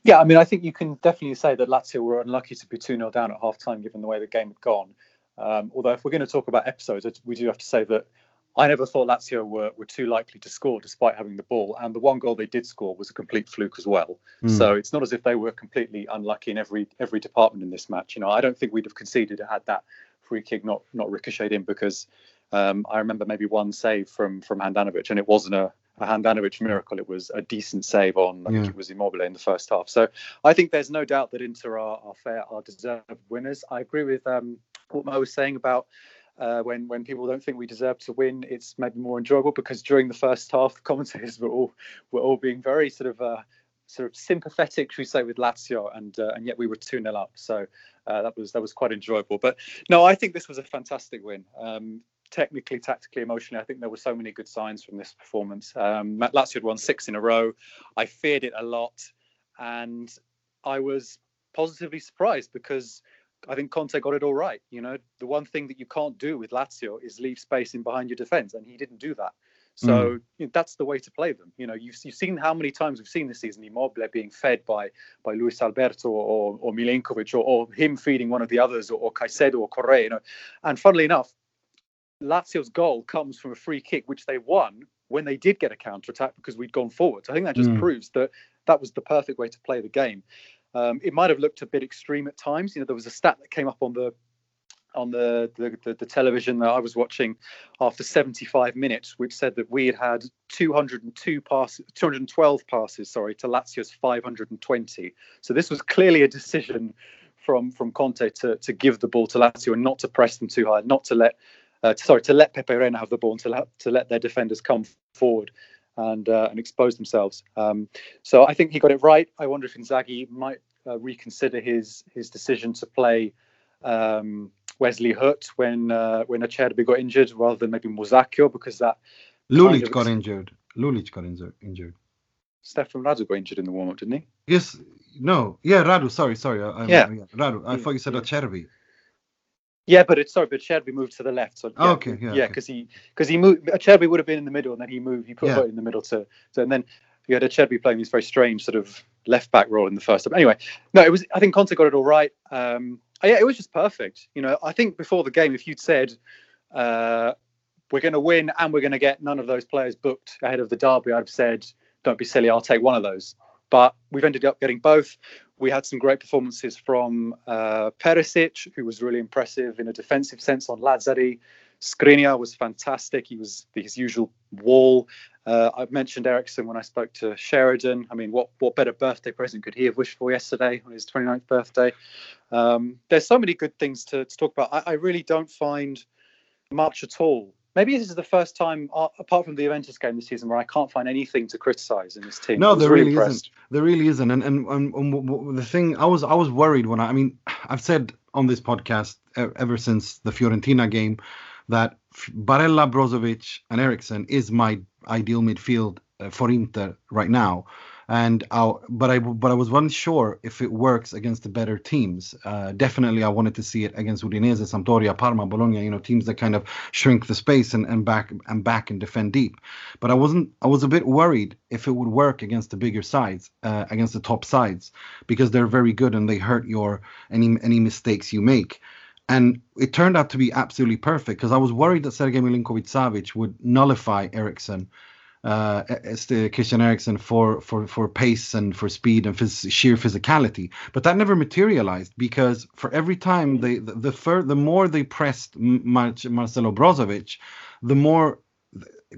Speaker 4: Yeah, I mean, I think you can definitely say that Lazio were unlucky to be 2 0 down at half time given the way the game had gone. Um, although, if we're going to talk about episodes, we do have to say that I never thought Lazio were, were too likely to score despite having the ball. And the one goal they did score was a complete fluke as well. Mm. So it's not as if they were completely unlucky in every every department in this match. You know, I don't think we'd have conceded had that free kick not not ricocheted in because um, I remember maybe one save from from Handanovic and it wasn't a, a Handanovic miracle. It was a decent save on, I yeah. think it was Immobile in the first half. So I think there's no doubt that Inter are, are fair, are deserved winners. I agree with um, what Mo was saying about uh, when when people don't think we deserve to win, it's maybe more enjoyable because during the first half, the commentators were all were all being very sort of uh, sort of sympathetic, should we say, with Lazio, and uh, and yet we were two 0 up. So uh, that was that was quite enjoyable. But no, I think this was a fantastic win. Um, technically, tactically, emotionally, I think there were so many good signs from this performance. Um, Lazio had won six in a row. I feared it a lot, and I was positively surprised because I think Conte got it all right. You know, the one thing that you can't do with Lazio is leave space in behind your defense, and he didn't do that. So mm. you know, that's the way to play them. You know, you've, you've seen how many times we've seen this season Immobile being fed by by Luis Alberto or, or Milinkovic or, or him feeding one of the others or, or Caicedo or Correa. You know, and funnily enough, Lazio's goal comes from a free kick which they won when they did get a counter attack because we'd gone forward. So I think that just mm. proves that that was the perfect way to play the game. Um, it might have looked a bit extreme at times. You know, there was a stat that came up on the on the, the, the, the, television that I was watching after 75 minutes, which said that we had had 202 passes, 212 passes, sorry, to Lazio's 520. So this was clearly a decision from from Conte to to give the ball to Lazio and not to press them too hard, not to let, uh, sorry, to let Pepe Reina have the ball and to let, to let their defenders come forward and uh, and expose themselves. Um, so I think he got it right. I wonder if Inzaghi might uh, reconsider his his decision to play um, Wesley Hoedt when uh, when Acerbi got injured rather than maybe Musacchio because that
Speaker 1: Lulic kind of got injured. Lulic got injured.
Speaker 4: Stefan Radu got injured in the warm up, didn't he?
Speaker 1: Yes. No. Yeah, Radu. Sorry, sorry. I, yeah. yeah. Radu. I thought you said Acerbi.
Speaker 4: Yeah, but it's sorry, but Acerbi moved to the left. So
Speaker 1: yeah, okay, yeah,
Speaker 4: yeah, because okay. he because he moved. Acerbi would have been in the middle, and then he moved. He put yeah. in the middle to, to, and then you had Acerbi playing this very strange sort of left back role in the first. But Anyway, no, it was. I think Conte got it all right. Um, yeah, it was just perfect. You know, I think before the game, if you'd said uh, we're going to win and we're going to get none of those players booked ahead of the derby, I'd have said, don't be silly, I'll take one of those. But we've ended up getting both. We had some great performances from uh, Perisic, who was really impressive in a defensive sense on Lazzari. Skriniar was fantastic. He was his usual wall. Uh, I mentioned Eriksen when I spoke to Sheridan. I mean, what what better birthday present could he have wished for yesterday on his 29th birthday? Um, there's so many good things to, to talk about. I, I, really don't find much at all. Maybe this is the first time, uh, apart from the Juventus game this season, where I can't find anything to criticize in this team.
Speaker 1: No, there really, really isn't. There really isn't. And, and and, and the thing, I was I was worried when I. I mean, I've said on this podcast ever since the Fiorentina game that Barella, Brozovic, and Eriksen is my ideal midfield uh, for Inter right now. And i but I but I was unsure if it works against the better teams. Uh, definitely, I wanted to see it against Udinese, Sampdoria, Parma, Bologna. You know, teams that kind of shrink the space and, and back and back and defend deep. But I wasn't. I was a bit worried if it would work against the bigger sides, uh, against the top sides, because they're very good and they hurt your any any mistakes you make. And it turned out to be absolutely perfect because I was worried that Sergei Milinkovic Savic would nullify Eriksen, uh, Christian Eriksen for, for, for pace and for speed and phys- sheer physicality. But that never materialized because for every time they the the, the more they pressed Mar- Marcelo Brozovic, the more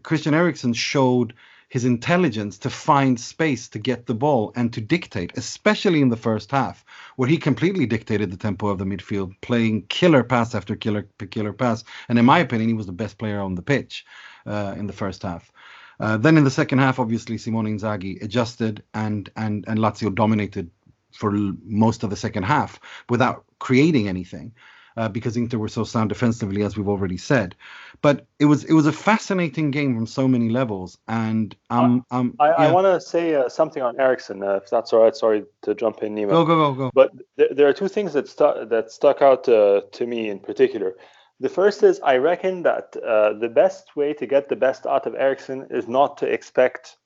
Speaker 1: Christian Eriksen showed his intelligence to find space to get the ball and to dictate, especially in the first half, where he completely dictated the tempo of the midfield, playing killer pass after killer killer pass. And in my opinion, he was the best player on the pitch uh, in the first half. Uh, then in the second half, obviously Simone Inzaghi adjusted and and and Lazio dominated for most of the second half without creating anything uh, because Inter were so sound defensively, as we've already said. But it was it was a fascinating game from so many levels, and um, um
Speaker 2: I, yeah. I want to say uh, something on Eriksen, uh, if that's all right. Sorry to jump in, Nima.
Speaker 1: Go go go go.
Speaker 2: But th- there are two things that stuck that stuck out uh, to me in particular. The first is I reckon that uh, the best way to get the best out of Eriksen is not to expect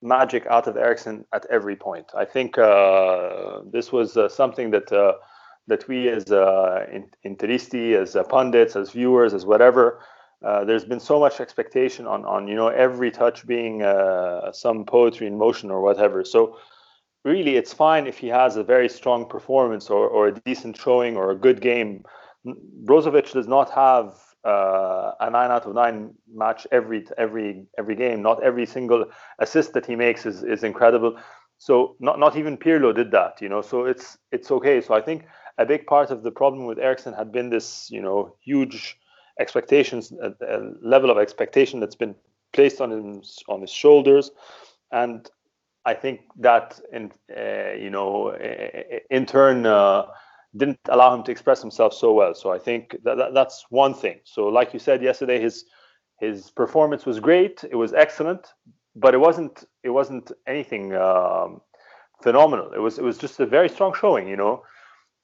Speaker 2: magic out of Eriksen at every point. I think uh, this was uh, something that uh, that we as uh, interisti, as uh, pundits, as viewers, as whatever, uh, there's been so much expectation on on you know every touch being some poetry in motion or whatever. So really, it's fine if he has a very strong performance or, or a decent showing or a good game. Brozovic does not have uh, a nine out of nine match every every every game. Not every single assist that he makes is is incredible. So not not even Pirlo did that, you know. So it's it's okay. So I think a big part of the problem with Eriksen had been this, you know, huge expectations, a, a level of expectation that's been placed on his on his shoulders, and I think that in uh, you know in turn uh, didn't allow him to express himself so well. So I think that, that, that's one thing. So like you said yesterday, his his performance was great. It was excellent, but it wasn't it wasn't anything um, phenomenal. It was it was just a very strong showing. You know,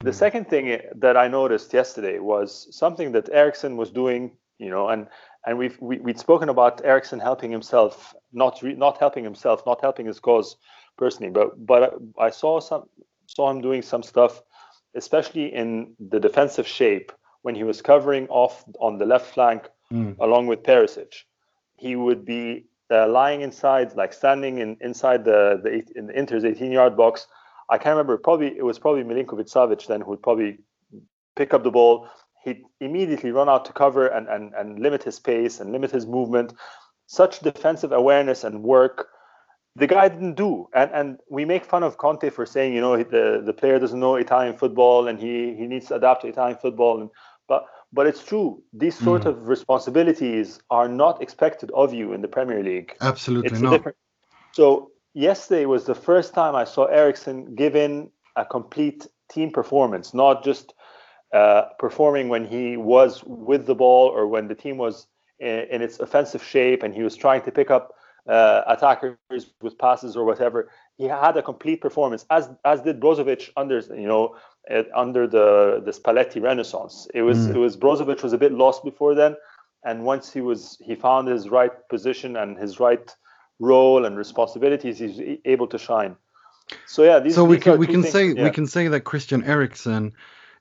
Speaker 2: the second thing that I noticed yesterday was something that Eriksen was doing, you know, and and we've we, we would spoken about Eriksen helping himself, not re, not helping himself, not helping his cause personally, but but I saw some saw him doing some stuff, especially in the defensive shape when he was covering off on the left flank mm. along with Perisic. He would be uh, lying inside, like standing in inside the the in the Inter's 18 yard box I can't remember. Probably it was probably Milinkovic Savic then who would probably pick up the ball. He'd immediately run out to cover and, and, and limit his pace and limit his movement. Such defensive awareness and work the guy didn't do. And and we make fun of Conte for saying, you know, the, the player doesn't know Italian football and he, he needs to adapt to Italian football. And but but it's true. These sort mm. of responsibilities are not expected of you in the Premier League.
Speaker 1: Absolutely it's not.
Speaker 2: So yesterday was the first time I saw Eriksen given a complete team performance, not just uh, performing when he was with the ball or when the team was in, in its offensive shape and he was trying to pick up uh, attackers with passes or whatever. He had a complete performance, as as did Brozovic under you know under the the Spalletti Renaissance. It was mm. it was Brozovic was a bit lost before then, and once he was he found his right position and his right role and responsibilities, he's able to shine. So yeah, these,
Speaker 1: so
Speaker 2: we
Speaker 1: can we can
Speaker 2: things,
Speaker 1: say
Speaker 2: yeah.
Speaker 1: we can say that Christian Eriksen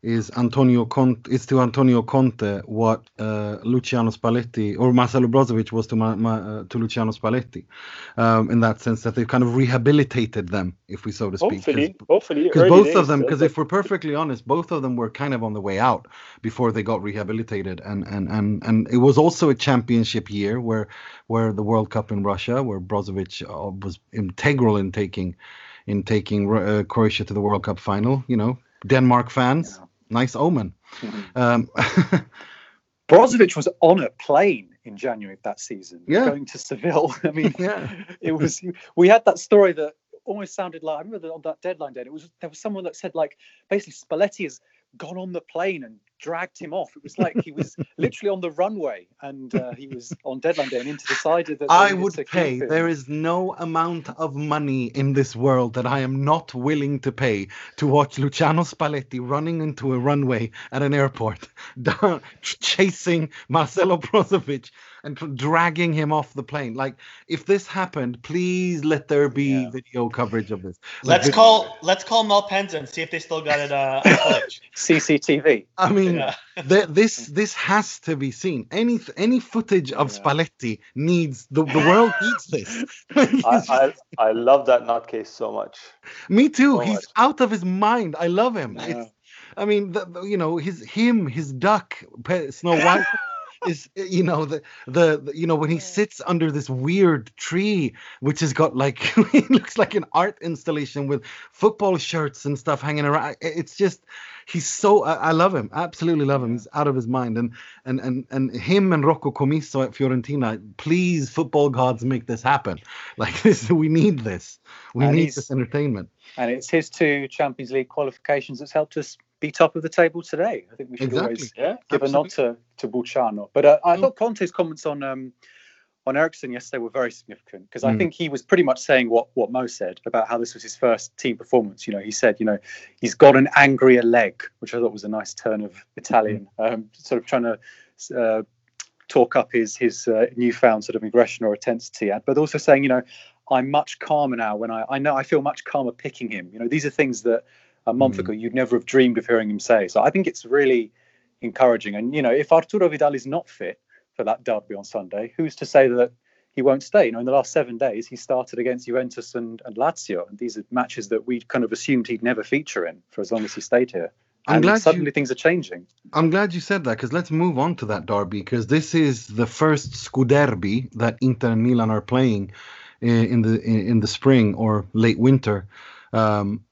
Speaker 1: is Antonio Conte is to Antonio Conte what uh, Luciano Spalletti or Marcelo Brozovic was to Ma, Ma, uh, to Luciano Spalletti, um, in that sense that they've kind of rehabilitated them, if we so to speak.
Speaker 2: Hopefully, hopefully,
Speaker 1: because both days, of them, because if we're perfectly honest, both of them were kind of on the way out before they got rehabilitated, and and and and it was also a championship year where where the World Cup in Russia, where Brozovic uh, was integral in taking in taking uh, Croatia to the World Cup final. You know, Denmark fans. Yeah nice omen. Mm-hmm. Um,
Speaker 4: Brozovic was on a plane in January of that season,
Speaker 1: yeah.
Speaker 4: going to Seville. I mean, yeah. it was. We had that story that almost sounded like I remember on that deadline day. It was there was someone that said like basically Spalletti has gone on the plane and dragged him off. It was like he was literally on the runway and uh, he was on deadline day and Inter decided that
Speaker 1: I would pay. There is no amount of money in this world that I am not willing to pay to watch Luciano Spalletti running into a runway at an airport, chasing Marcelo Brozovic and dragging him off the plane. Like, if this happened, please let there be yeah. video coverage of this.
Speaker 3: Like, let's call let's call Mel Malpensa and see if they still got it uh,
Speaker 4: CCTV.
Speaker 1: I mean, yeah. this this has to be seen. Any any footage of yeah. Spalletti needs the the world needs this.
Speaker 2: I, I, I love that nutcase so much.
Speaker 1: Me too. So He's much. out of his mind. I love him. I mean, the, you know, his him, his duck, Snow White. is eh, you know the, the the you know when he sits under this weird tree which has got like it looks like an art installation with football shirts and stuff hanging around eh, it's just he's so I, I love him absolutely love him he's out of his mind and and and and him and Rocco Commisso at Fiorentina please football gods make this happen. Like this we need this. We
Speaker 4: And
Speaker 1: need this entertainment.
Speaker 4: and it's his two Champions League qualifications that's helped us be top of the table today. I think we should
Speaker 1: Exactly.
Speaker 4: always
Speaker 2: Yeah.
Speaker 4: give a nod to to Bulciano. But uh, I
Speaker 1: Mm.
Speaker 4: thought Conte's comments on um, on Eriksen yesterday were very significant because I
Speaker 1: Mm.
Speaker 4: think he was pretty much saying what what Mo said about how this was his first team performance. You know, he said, you know, he's got an angrier leg, which I thought was a nice turn of Italian, um, sort of trying to. Uh, talk up his his uh, newfound sort of aggression or intensity, but also saying, you know, I'm much calmer now when I I know I feel much calmer picking him. You know, these are things that a month
Speaker 1: Mm.
Speaker 4: ago you'd never have dreamed of hearing him say. So I think it's really encouraging. And you know, if Arturo Vidal is not fit for that derby on Sunday, who's to say that he won't stay? You know, in the last seven days he started against Juventus and, and Lazio, and these are matches that we kind of assumed he'd never feature in for as long as he stayed here.
Speaker 1: I'm
Speaker 4: and
Speaker 1: glad you-
Speaker 4: suddenly things are changing.
Speaker 1: I'm glad you said that because let's move on to that derby because this is the first Scuderby that Inter and Milan are playing in, in the in, in the spring or late winter um,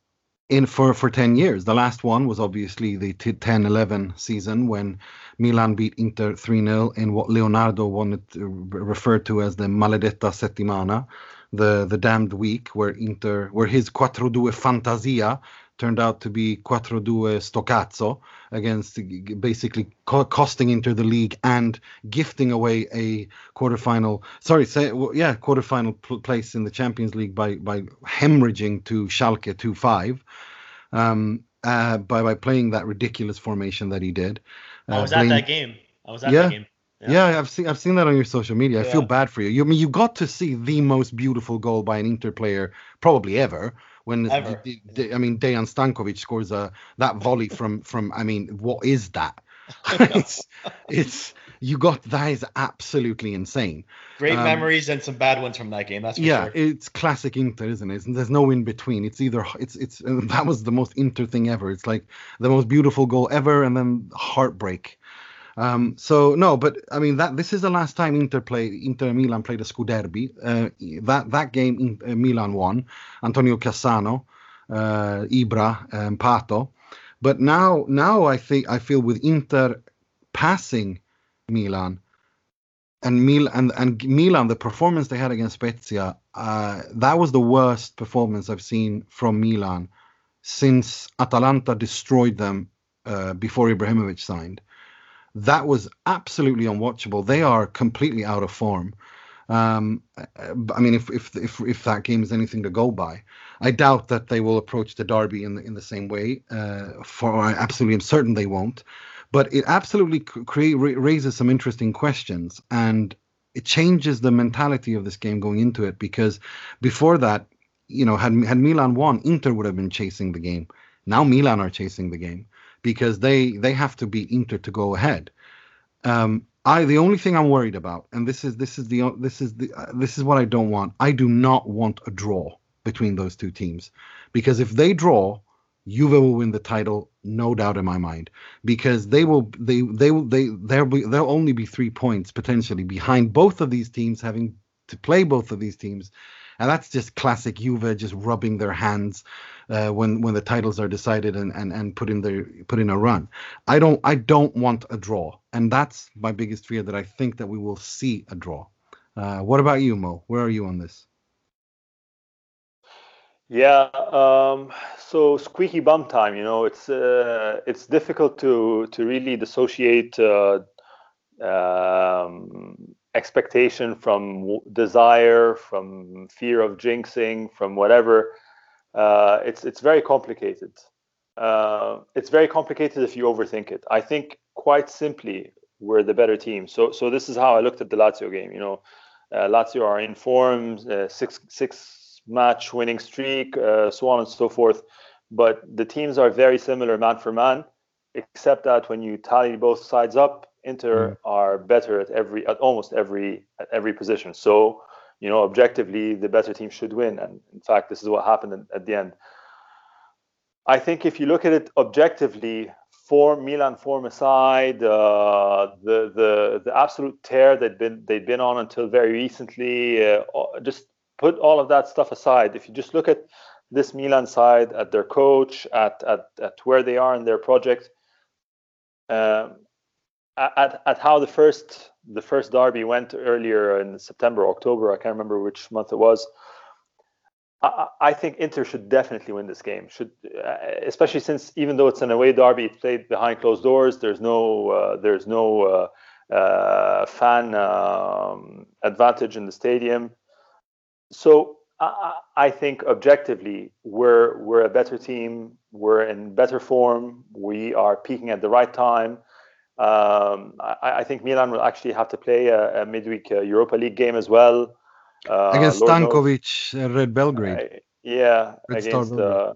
Speaker 1: in for for 10 years. The last one was obviously the 10-11 season when Milan beat Inter 3-0 in what Leonardo wanted to, referred to as the maledetta settimana, the the damned week where Inter where his 4-2 fantasia turned out to be 4-2 Stocazzo against g- g- basically co- costing Inter the league and gifting away a quarterfinal. Sorry, say, well, yeah, quarterfinal pl- place in the Champions League by by hemorrhaging to Schalke 2-5 um, uh, by by playing that ridiculous formation that he did.
Speaker 3: I
Speaker 1: Uh,
Speaker 3: was at that game. I was at
Speaker 1: Yeah.
Speaker 3: that game. Yeah.
Speaker 1: yeah. I've seen I've seen that on your social media. I feel bad for you. You I mean you got to see the most beautiful goal by an Inter player probably ever. When. D- D- I mean Dejan Stankovic scores a that volley from from I mean what is that? it's it's you got that is absolutely insane.
Speaker 3: Great
Speaker 1: Um,
Speaker 3: memories and some bad ones from that game. That's for
Speaker 1: yeah,
Speaker 3: sure.
Speaker 1: it's classic Inter, isn't it? There's no in between. It's either it's it's that was the most Inter thing ever. It's like the most beautiful goal ever, and then heartbreak. Um, so no, but I mean that this is the last time Inter play Inter Milan played a Scuderby. Uh, that that game in, uh, Milan won. Antonio Cassano, uh, Ibra, and Pato. But now now I think I feel with Inter passing Milan and Mil and, and Milan, the performance they had against Spezia, uh, that was the worst performance I've seen from Milan since Atalanta destroyed them uh, before Ibrahimovic signed. That was absolutely unwatchable. They are completely out of form. Um, uh, I mean, if, if if if that game is anything to go by, I doubt that they will approach the derby in the in the same way. Uh, for I absolutely am certain they won't but it absolutely c- crea- ra- raises some interesting questions and it changes the mentality of this game going into it because before that you know had had Milan won Inter would have been chasing the game now Milan are chasing the game because they they have to beat Inter to go ahead. Um I the only thing I'm worried about and this is this is the this is the uh, this is what I don't want. I do not want a draw between those two teams. Because if they draw Juve will win the title, no doubt in my mind, because they will they they will they there be there'll only be three points potentially behind both of these teams having to play both of these teams, and that's just classic Juve just rubbing their hands uh, when when the titles are decided and and and put in their put in a run. I don't I don't want a draw, and that's my biggest fear that I think that we will see a draw. Uh, what about you, Mo? Where are you on this?
Speaker 2: Yeah, um, so squeaky bum time. You know, it's uh, it's difficult to to really dissociate uh, um, expectation from w- desire, from fear of jinxing, from whatever. Uh, it's it's very complicated. Uh, it's very complicated if you overthink it. I think quite simply we're the better team. So so this is how I looked at the Lazio game. You know, uh, Lazio are in form, uh, six six match winning streak, uh, so on and so forth. But the teams are very similar man for man, except that when you tally both sides up, Inter are better at every at almost every at every position. So you know objectively the better team should win, and in fact this is what happened at, the end. I think if you look at it objectively, form Milan form aside, uh, the the the absolute tear they'd been they'd been on until very recently, uh, just put all of that stuff aside. If you just look at this Milan side, at their coach, at at, at where they are in their project, um, at at how the first the first derby went earlier in September, October, I can't remember which month it was. I, I think Inter should definitely win this game. Should, uh, especially since even though it's an away derby, it's played behind closed doors. There's no uh, there's no uh, uh fan um, advantage in the stadium. So I, I, think objectively we're we're a better team. We're in better form. We are peaking at the right time. Um, I, I, think Milan will actually have to play a, a midweek uh, Europa League game as well.
Speaker 1: Uh, against Stankovic, uh, Red Belgrade.
Speaker 2: Uh, yeah, Red against uh,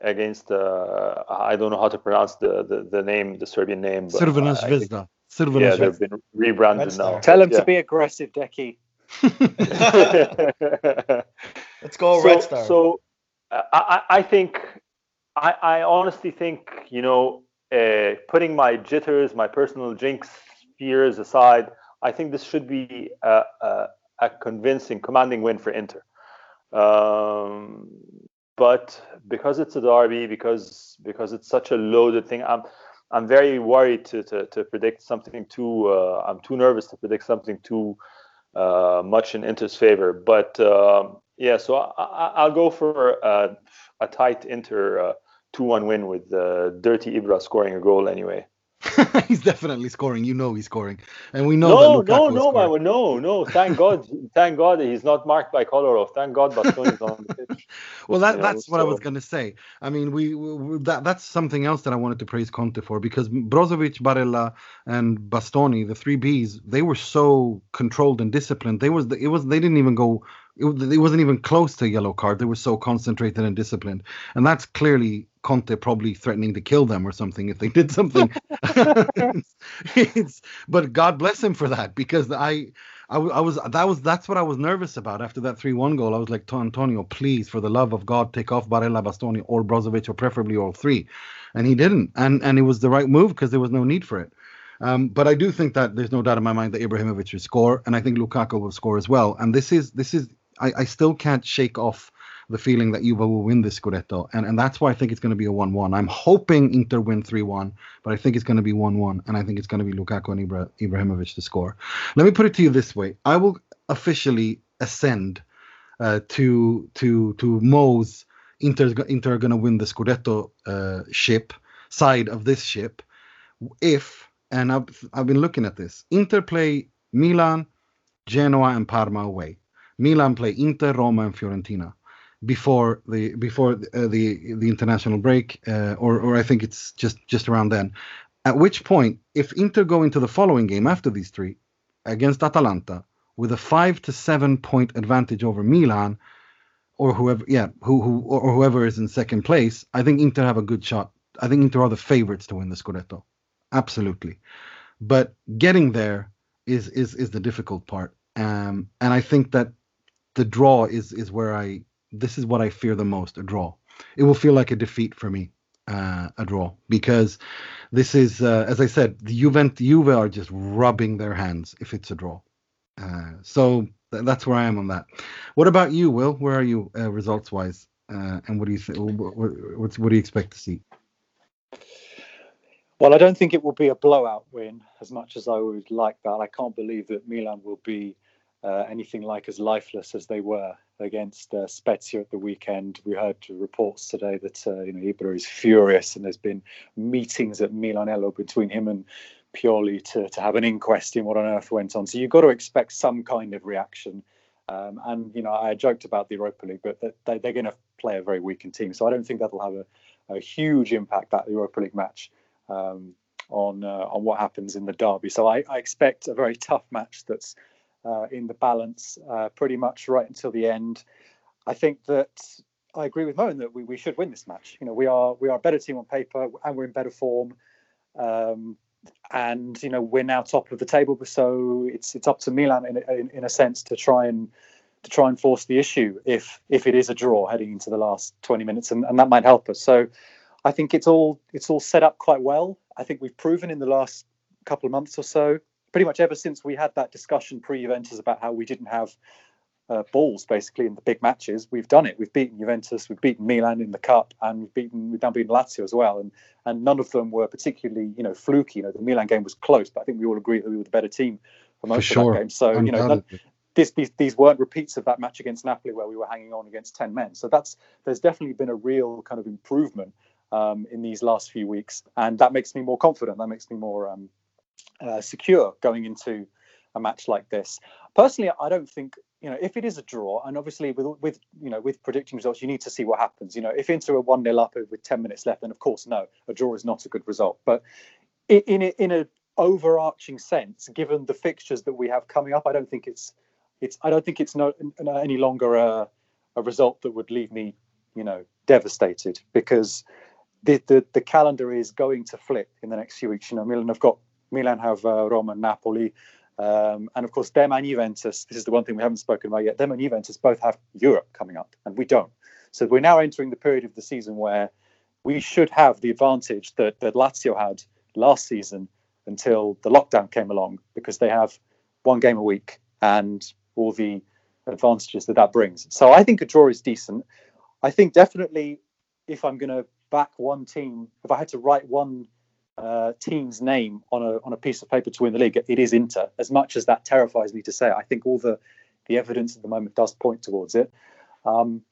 Speaker 2: against uh, I don't know how to pronounce the, the, the name, the Serbian name.
Speaker 1: Crvena Zvezda.
Speaker 2: yeah, they've been rebranded now.
Speaker 4: Tell him
Speaker 2: yeah.
Speaker 4: to be aggressive, Decky.
Speaker 3: Let's go,
Speaker 2: so,
Speaker 3: Red Star.
Speaker 2: So, uh, I, I think, I, I honestly think, you know, uh, putting my jitters, my personal jinx fears aside, I think this should be a, a, a convincing, commanding win for Inter. Um, but because it's a derby, because because it's such a loaded thing, I'm I'm very worried to to, to predict something too. Uh, I'm too nervous to predict something too uh, much in Inter's favor. But um, yeah, so I, will go for a, a tight Inter uh, two-one win with uh, Dirty Ibra scoring a goal anyway.
Speaker 1: he's definitely scoring. You know he's scoring, and we know.
Speaker 2: No, no, no, man, no, no. Thank God, thank God he's not marked by Kolarov. Thank God Bastoni's on the pitch.
Speaker 1: well, that, that's know, what so. I was gonna say. I mean, we, we, that that's something else that I wanted to praise Conte for because Brozovic, Barella, and Bastoni, the three Bs, they were so controlled and disciplined. They was it was they didn't even go it, it wasn't even close to a yellow card. They were so concentrated and disciplined, and that's clearly Conte probably threatening to kill them or something if they did something. but God bless him for that because I, I, I, was that was that's what I was nervous about after that three-one goal. I was like, Antonio, please, for the love of God, take off Barella, Bastoni, or Brozovic, or preferably all three, and he didn't, and and it was the right move because there was no need for it. Um, but I do think that there's no doubt in my mind that Ibrahimovic will score, and I think Lukaku will score as well. And this is this is I, I still can't shake off the feeling that Juve will win this Scudetto, and and that's why I think it's going to be a one-one. I'm hoping Inter win three-one, but I think it's going to be one-one, and I think it's going to be Lukaku and Ibra, Ibrahimovic to score. Let me put it to you this way: I will officially ascend uh, to to to Mo's Inter Inter are going to win the Scudetto uh, ship side of this ship if and I've, I've been looking at this. Inter play Milan, Genoa, and Parma away. Milan play Inter, Roma, and Fiorentina before the before uh, the the international break, uh, or or I think it's just just around then. At which point, if Inter go into the following game after these three against Atalanta with a five to seven point advantage over Milan, or whoever, yeah, who who or whoever is in second place, I think Inter have a good shot. I think Inter are the favorites to win the Scudetto absolutely. But getting there is is is the difficult part. Um, and I think that the draw is is where I this is what I fear the most, a draw. It will feel like a defeat for me, uh, a draw, because this is, uh, as I said, the Juventus, Juve are just rubbing their hands if it's a draw. Uh, so th- that's where I am on that. What about you, Will? Where are you uh, results wise? Uh, and what do you think? What, what, what do you expect to see?
Speaker 4: Well, I don't think it will be a blowout win as much as I would like that. I can't believe that Milan will be uh, anything like as lifeless as they were against uh, Spezia at the weekend. We heard reports today that uh, you know Ibra is furious, and there's been meetings at Milanello between him and Pioli to, to have an inquest in what on earth went on. So you've got to expect some kind of reaction. Um, and you know, I joked about the Europa League, but they, they're going to play a very weakened team, so I don't think that'll have a, a huge impact that the Europa League match um, on uh, on what happens in the derby. So I, I expect a very tough match that's uh, in the balance uh, pretty much right until the end. I think that I agree with Moen that we, we should win this match. You know, we are we are a better team on paper and we're in better form. Um, and you know we're now top of the table, so it's it's up to Milan in, in, in a sense to try and to try and force the issue if if it is a draw heading into the last 20 minutes, and, and that might help us. So I think it's all it's all set up quite well. I think we've proven in the last couple of months or so, pretty much ever since we had that discussion pre-Juventus about how we didn't have uh, balls basically in the big matches. We've done it. We've beaten Juventus, we've beaten Milan in the cup, and we've beaten we've now beaten Lazio as well. And and none of them were particularly you know fluky. You know the Milan game was close, but I think we all agree that we were the better team for most
Speaker 1: for
Speaker 4: of
Speaker 1: sure.
Speaker 4: that game. So you know none, this, these, these weren't repeats of that match against Napoli where we were hanging on against 10 men. So that's there's definitely been a real kind of improvement um, in these last few weeks, and that makes me more confident. That makes me more um, uh, secure going into a match like this. Personally, I don't think you know if it is a draw, and obviously with with you know with predicting results, you need to see what happens. You know, if Inter are one 0 up with 10 minutes left, then of course no, a draw is not a good result. But in in a, in a overarching sense, given the fixtures that we have coming up, I don't think it's it's I don't think it's no, any longer a, a result that would leave me, you know, devastated because the, the the calendar is going to flip in the next few weeks. You know, Milan have got Milan have uh, Roma and Napoli, um, and of course them and Juventus. This is the one thing we haven't spoken about yet. Them and Juventus both have Europe coming up, and we don't. So we're now entering the period of the season where we should have the advantage that that Lazio had last season until the lockdown came along because they have one game a week and all the advantages that that brings. So I think a draw is decent. I think definitely if I'm going to back one team, if I had to write one uh, team's name on a on a piece of paper to win the league, it is Inter. As much as that terrifies me to say, I think all the the evidence at the moment does point towards it. Um,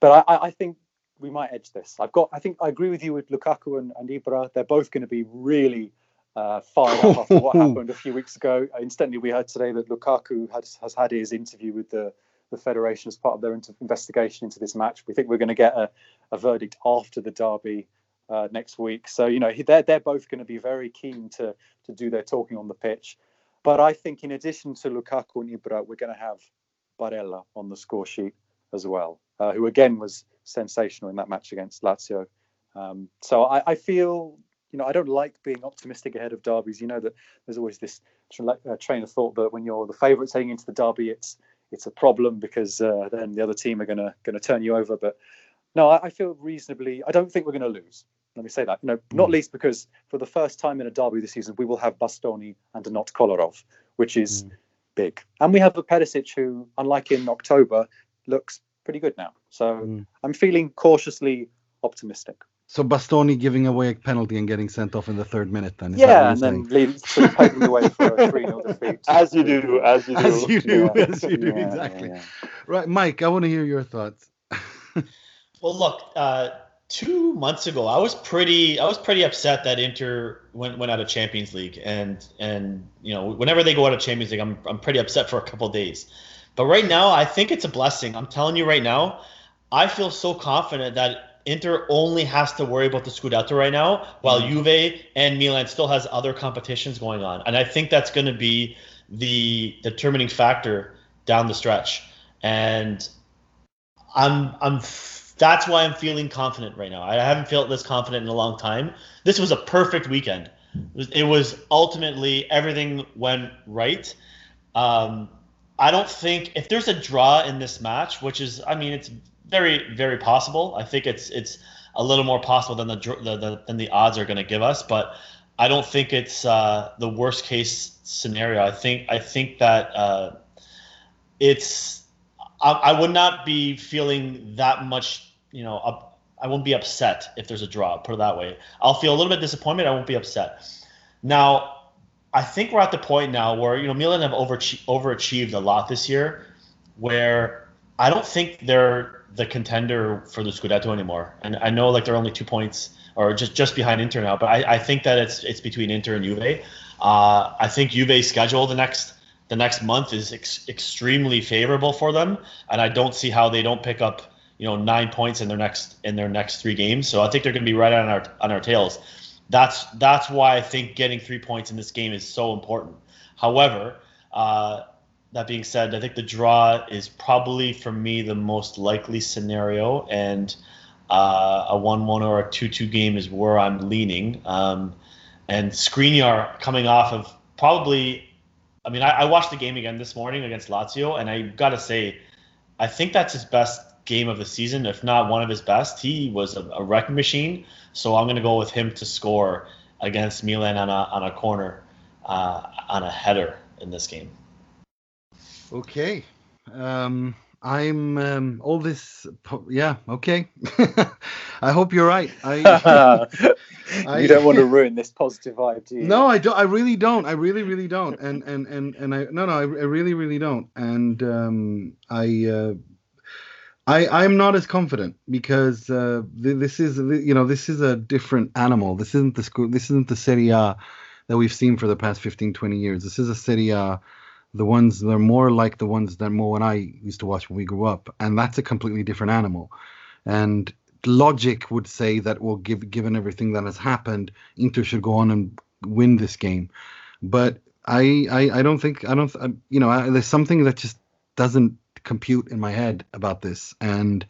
Speaker 4: but I, I think we might edge this. I've got. I think I agree with you with Lukaku and, and Ibra. They're both going to be really uh, fired up after what happened a few weeks ago. Instantly, we heard today that Lukaku has, has had his interview with the, the federation as part of their inter- investigation into this match. We think we're going to get a, a verdict after the derby uh, next week. So you know they're they're both going to be very keen to to do their talking on the pitch. But I think in addition to Lukaku and Ibra, we're going to have Barella on the score sheet as well, uh, who again was sensational in that match against Lazio. Um, so I, I feel you know, I don't like being optimistic ahead of derbies. You know that there's always this uh, train of thought that when you're the favourites heading into the derby, it's it's a problem because uh, then the other team are gonna gonna turn you over. But no, I feel reasonably. I don't think we're going to lose. Let me say that. You know, not
Speaker 1: Mm.
Speaker 4: least because for the first time in a derby this season, we will have Bastoni and not Kolarov, which is
Speaker 1: Mm.
Speaker 4: big. And we have a Perisic who, unlike in October, looks pretty good now. So
Speaker 1: Mm.
Speaker 4: I'm feeling cautiously optimistic.
Speaker 1: So Bastoni giving away a penalty and getting sent off in the third minute. Then is
Speaker 4: Yeah,
Speaker 1: what
Speaker 4: and
Speaker 1: you're
Speaker 4: then leading, sort of paving the way for a 3 0 defeat.
Speaker 2: As you do, as you do.
Speaker 1: As you do,
Speaker 4: Yeah.
Speaker 1: as you do,
Speaker 4: Yeah,
Speaker 1: exactly.
Speaker 4: yeah.
Speaker 1: Right, Mike. I want to hear your thoughts.
Speaker 3: Well, look, uh, two months ago, I was pretty, I was pretty upset that Inter went went out of Champions League, and and you know, whenever they go out of Champions League, I'm I'm pretty upset for a couple of days. But right now, I think it's a blessing. I'm telling you right now, I feel so confident that Inter only has to worry about the Scudetto right now, while mm-hmm. Juve and Milan still has other competitions going on, and I think that's going to be the determining factor down the stretch. And I'm I'm that's why I'm feeling confident right now. I haven't felt this confident in a long time. This was a perfect weekend. It was, it was ultimately everything went right. Um, I don't think if there's a draw in this match, which is I mean it's very very possible. I think it's it's a little more possible than the, the, the than the odds are going to give us, but I don't think it's uh, the worst case scenario. I think I think that uh, it's I, I would not be feeling that much, you know, up, I won't be upset if there's a draw. Put it that way. I'll feel a little bit disappointed. I won't be upset. Now, I think we're at the point now where you know Milan have overachieved, overachieved a lot this year, where I don't think they're the contender for the Scudetto anymore. And I know like they're only two points or just just behind Inter now, but I, I think that it's it's between Inter and Juve. Uh, I think Juve's schedule the next the next month is ex- extremely favorable for them, and I don't see how they don't pick up you know nine points in their next in their next three games. So I think they're going to be right on our on our tails. That's that's why I think getting three points in this game is so important. However, uh, that being said, I think the draw is probably for me the most likely scenario, and uh, a one-one or a two-two game is where I'm leaning. Um, and Skriniar coming off of probably, I mean, I, I watched the game again this morning against Lazio, and I got to say, I think that's his best game of the season, if not one of his best. He was a, a wrecking machine. So I'm going to go with him to score against Milan on a, on a corner, uh, on a header in this game.
Speaker 1: Okay. Um, I'm um, all this. Yeah. Okay. I hope you're right. I,
Speaker 4: you don't want to ruin this positive vibe, do you?
Speaker 1: No, I don't. I really don't. I really, really don't. And and and and I no no. I, I really, really don't. And um, I. Uh, I, I'm not as confident because uh, this is you know this is a different animal. This isn't the school. This isn't the Serie A that we've seen for the past 15, 20 years. This is a Serie A the ones that are more like the ones that Mo and I used to watch when we grew up, and that's a completely different animal. And logic would say that, well, give, given everything that has happened, Inter should go on and win this game. But I, I, I don't think I don't, I, you know, I, there's something that just doesn't compute in my head about this, and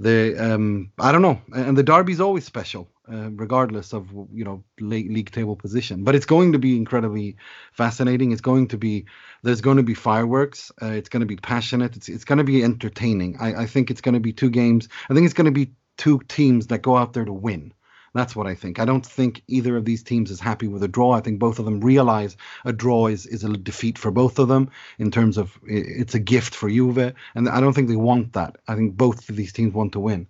Speaker 1: the um, I don't know, and the derby's always special uh, regardless of you know league table position. But it's going to be incredibly fascinating. It's going to be there's going to be fireworks. Uh, it's going to be passionate. It's it's going to be entertaining. I, I think it's going to be two games. I think it's going to be two teams that go out there to win. That's what I think. I don't think either of these teams is happy with a draw. I think both of them realize a draw is, is a defeat for both of them in terms of it's a gift for Juve, and I don't think they want that. I think both of these teams want to win.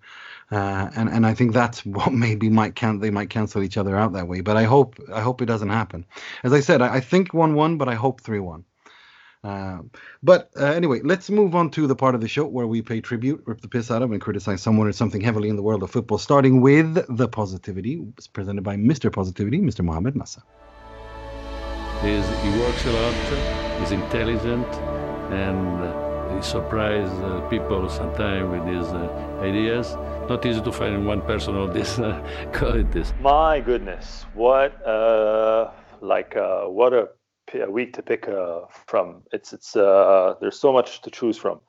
Speaker 1: Uh, and and I think that's what maybe might count. They might cancel each other out that way. But I hope I hope it doesn't happen. As I said, I, I think one one, but I hope three one. Uh, but uh, anyway, let's move on to the part of the show where we pay tribute, rip the piss out of, and criticize someone or something heavily in the world of football. Starting with the positivity, it's presented by Mr. Positivity, Mr. Mohamed Nasser.
Speaker 6: He's, he works a lot. He's intelligent, and he surprises uh, people sometimes with his uh, ideas not easy to find one person of this uh, qualities.
Speaker 2: My goodness, what uh, like uh, what a, a, week to pick uh, from. It's it's uh, there's so much to choose from.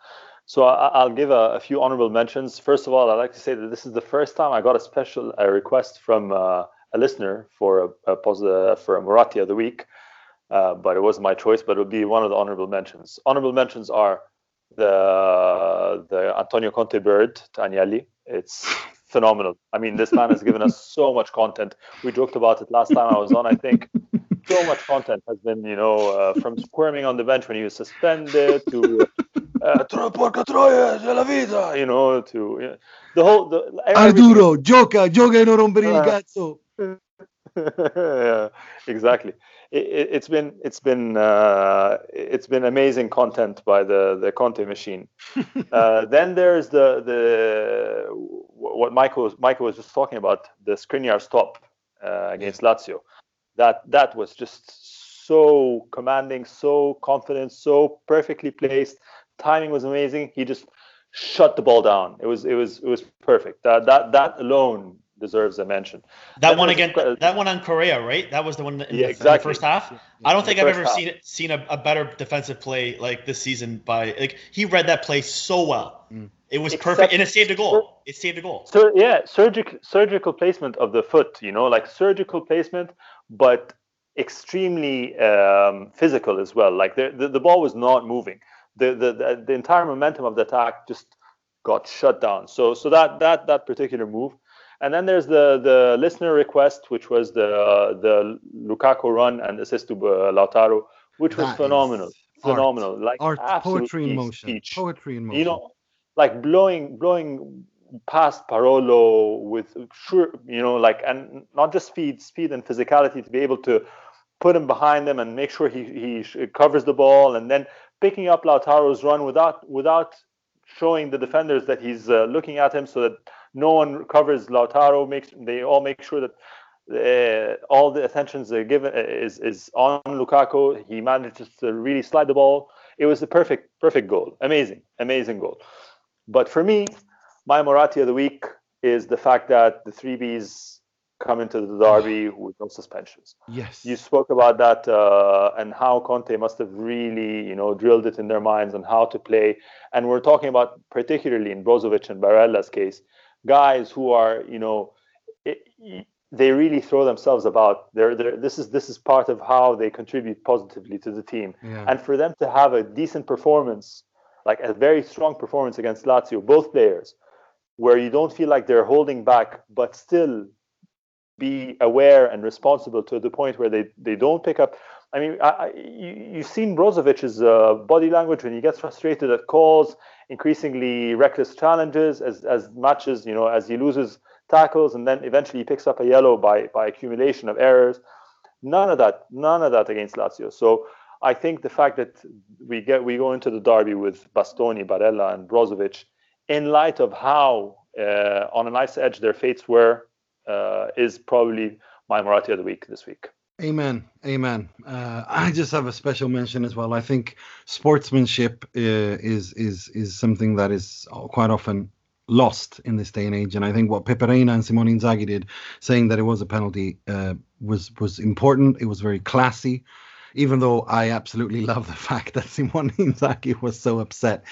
Speaker 2: So I, will give a, a, few honorable mentions. First of all, I'd like to say that this is the first time I got a special a request from uh, a listener for a, a positive, for a Moratti of the week, but it wasn't my choice. But it would be one of the honorable mentions. Honorable mentions are the the Antonio Conte bird to Agnelli it's phenomenal. I mean, this man has given us so much content. We joked about it last time I was on. I think so much content has been, you know, uh, from squirming on the bench when he was suspended to uh, you know, to you know, the whole. The,
Speaker 1: Arturo, gioca, gioca e non rompere il cazzo.
Speaker 2: yeah, exactly it, has been it's been uh, it's been amazing content by the the Conte machine. uh, then there's the the what Michael was, Michael was just talking about the Skriniar stop uh, against Lazio. That that was just so commanding, so confident, so perfectly placed. Timing was amazing. He just shut the ball down. It was it was it was perfect. That that that alone deserves a mention.
Speaker 3: That one again, that one on Correa, right? That was the one in, yeah, the, exactly. in the first half. I don't think I've ever half. seen it, seen a, a, better defensive play like this season by like he read that play so well. Mm. It was Except perfect, and it saved a goal. It saved a goal.
Speaker 2: So yeah, surgical surgical placement of the foot. You know, like surgical placement, but extremely um, physical as well. Like the, the, the ball was not moving. The, the the the entire momentum of the attack just got shut down. So so that that that particular move and then there's the the listener request, which was the uh, the Lukaku run and assist to uh, Lautaro, which was phenomenal, phenomenal.
Speaker 1: Art.
Speaker 2: Like
Speaker 1: art, poetry in motion, speech. poetry in motion.
Speaker 2: You know, like blowing blowing past Parolo with sure, you know, like and not just speed, speed and physicality to be able to put him behind them and make sure he he covers the ball, and then picking up Lautaro's run without without showing the defenders that he's uh, looking at him, so that no one covers Lautaro. Makes they all make sure that uh, all the attention is given uh, is is on Lukaku. He manages to really slide the ball. It was a perfect perfect goal. Amazing, amazing goal. But for me, my Moratti of the week is the fact that the three Bs come into the derby with no suspensions.
Speaker 1: Yes.
Speaker 2: You spoke about that uh, and how Conte must have really, you know, drilled it in their minds on how to play. And we're talking about particularly in Brozovic and Barella's case, guys who are you know it, they really throw themselves about they're, they're, this is this is part of how they contribute positively to the team
Speaker 1: yeah.
Speaker 2: and for them to have a decent performance like a very strong performance against Lazio, both players, where you don't feel like they're holding back, but still be aware and responsible to the point where they, they don't pick up. I mean, I, you, you've seen Brozovic's uh, body language when he gets frustrated at calls, increasingly reckless challenges as, as matches, you know, as he loses tackles and then eventually he picks up a yellow by, by accumulation of errors. None of that, none of that against Lazio. So I think the fact that we get we go into the derby with Bastoni, Barella, and Brozovic, in light of how uh, on a nice edge their fates were, uh, is probably my Moratti of the week this week.
Speaker 1: Amen. Amen. Uh, I just have a special mention as well. I think sportsmanship uh, is is is something that is quite often lost in this day and age. And I think what Pepe Reina and Simone Inzaghi did, saying that it was a penalty, uh, was was important. It was very classy even though I absolutely love the fact that Simone Inzaghi was so upset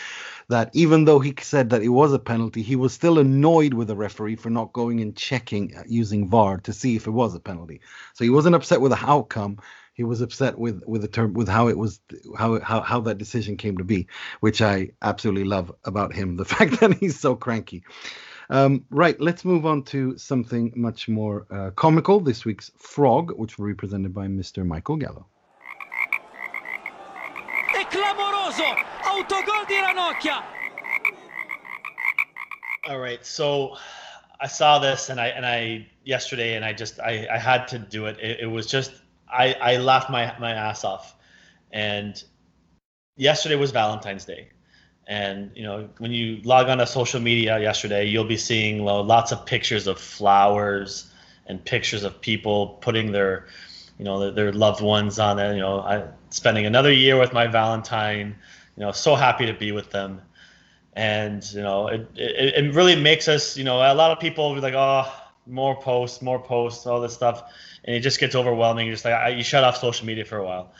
Speaker 1: that even though he said that it was a penalty, he was still annoyed with the referee for not going and checking uh, using VAR to see if it was a penalty. So he wasn't upset with the outcome. He was upset with with the term with how it was how how how that decision came to be, which I absolutely love about him. The fact that he's so cranky. Um, right, let's move on to something much more uh, comical. This week's frog, which will be presented by Mr. Michael Gallo.
Speaker 3: Di Ranocchia! All right, so I saw this and I and I yesterday and I just I, I had to do it. It, it was just I, I laughed my, my ass off. And yesterday was Valentine's Day. And you know, when you log on to social media yesterday, you'll be seeing lots of pictures of flowers and pictures of people putting their you know, their, their loved ones on it. You know, I spending another year with my Valentine. You know, so happy to be with them, and you know, it it, it really makes us. You know, a lot of people like, oh, more posts, more posts, all this stuff, and it just gets overwhelming. You're just like, I, you shut off social media for a while.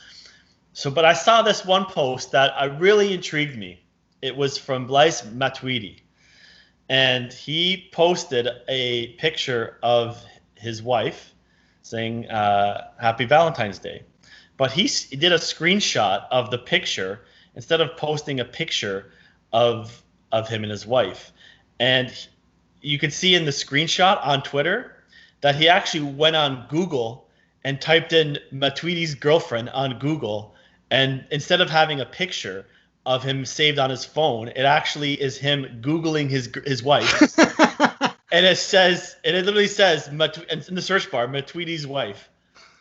Speaker 3: So, but I saw this one post that I really intrigued me. It was from Blaise Matuidi, and he posted a picture of his wife saying uh, Happy Valentine's Day. But he did a screenshot of the picture instead of posting a picture of of him and his wife. And you can see in the screenshot on Twitter that he actually went on Google and typed in Matuidi's girlfriend on Google. And instead of having a picture of him saved on his phone, it actually is him Googling his his wife. and it says, and it literally says in the search bar, Matuidi's wife,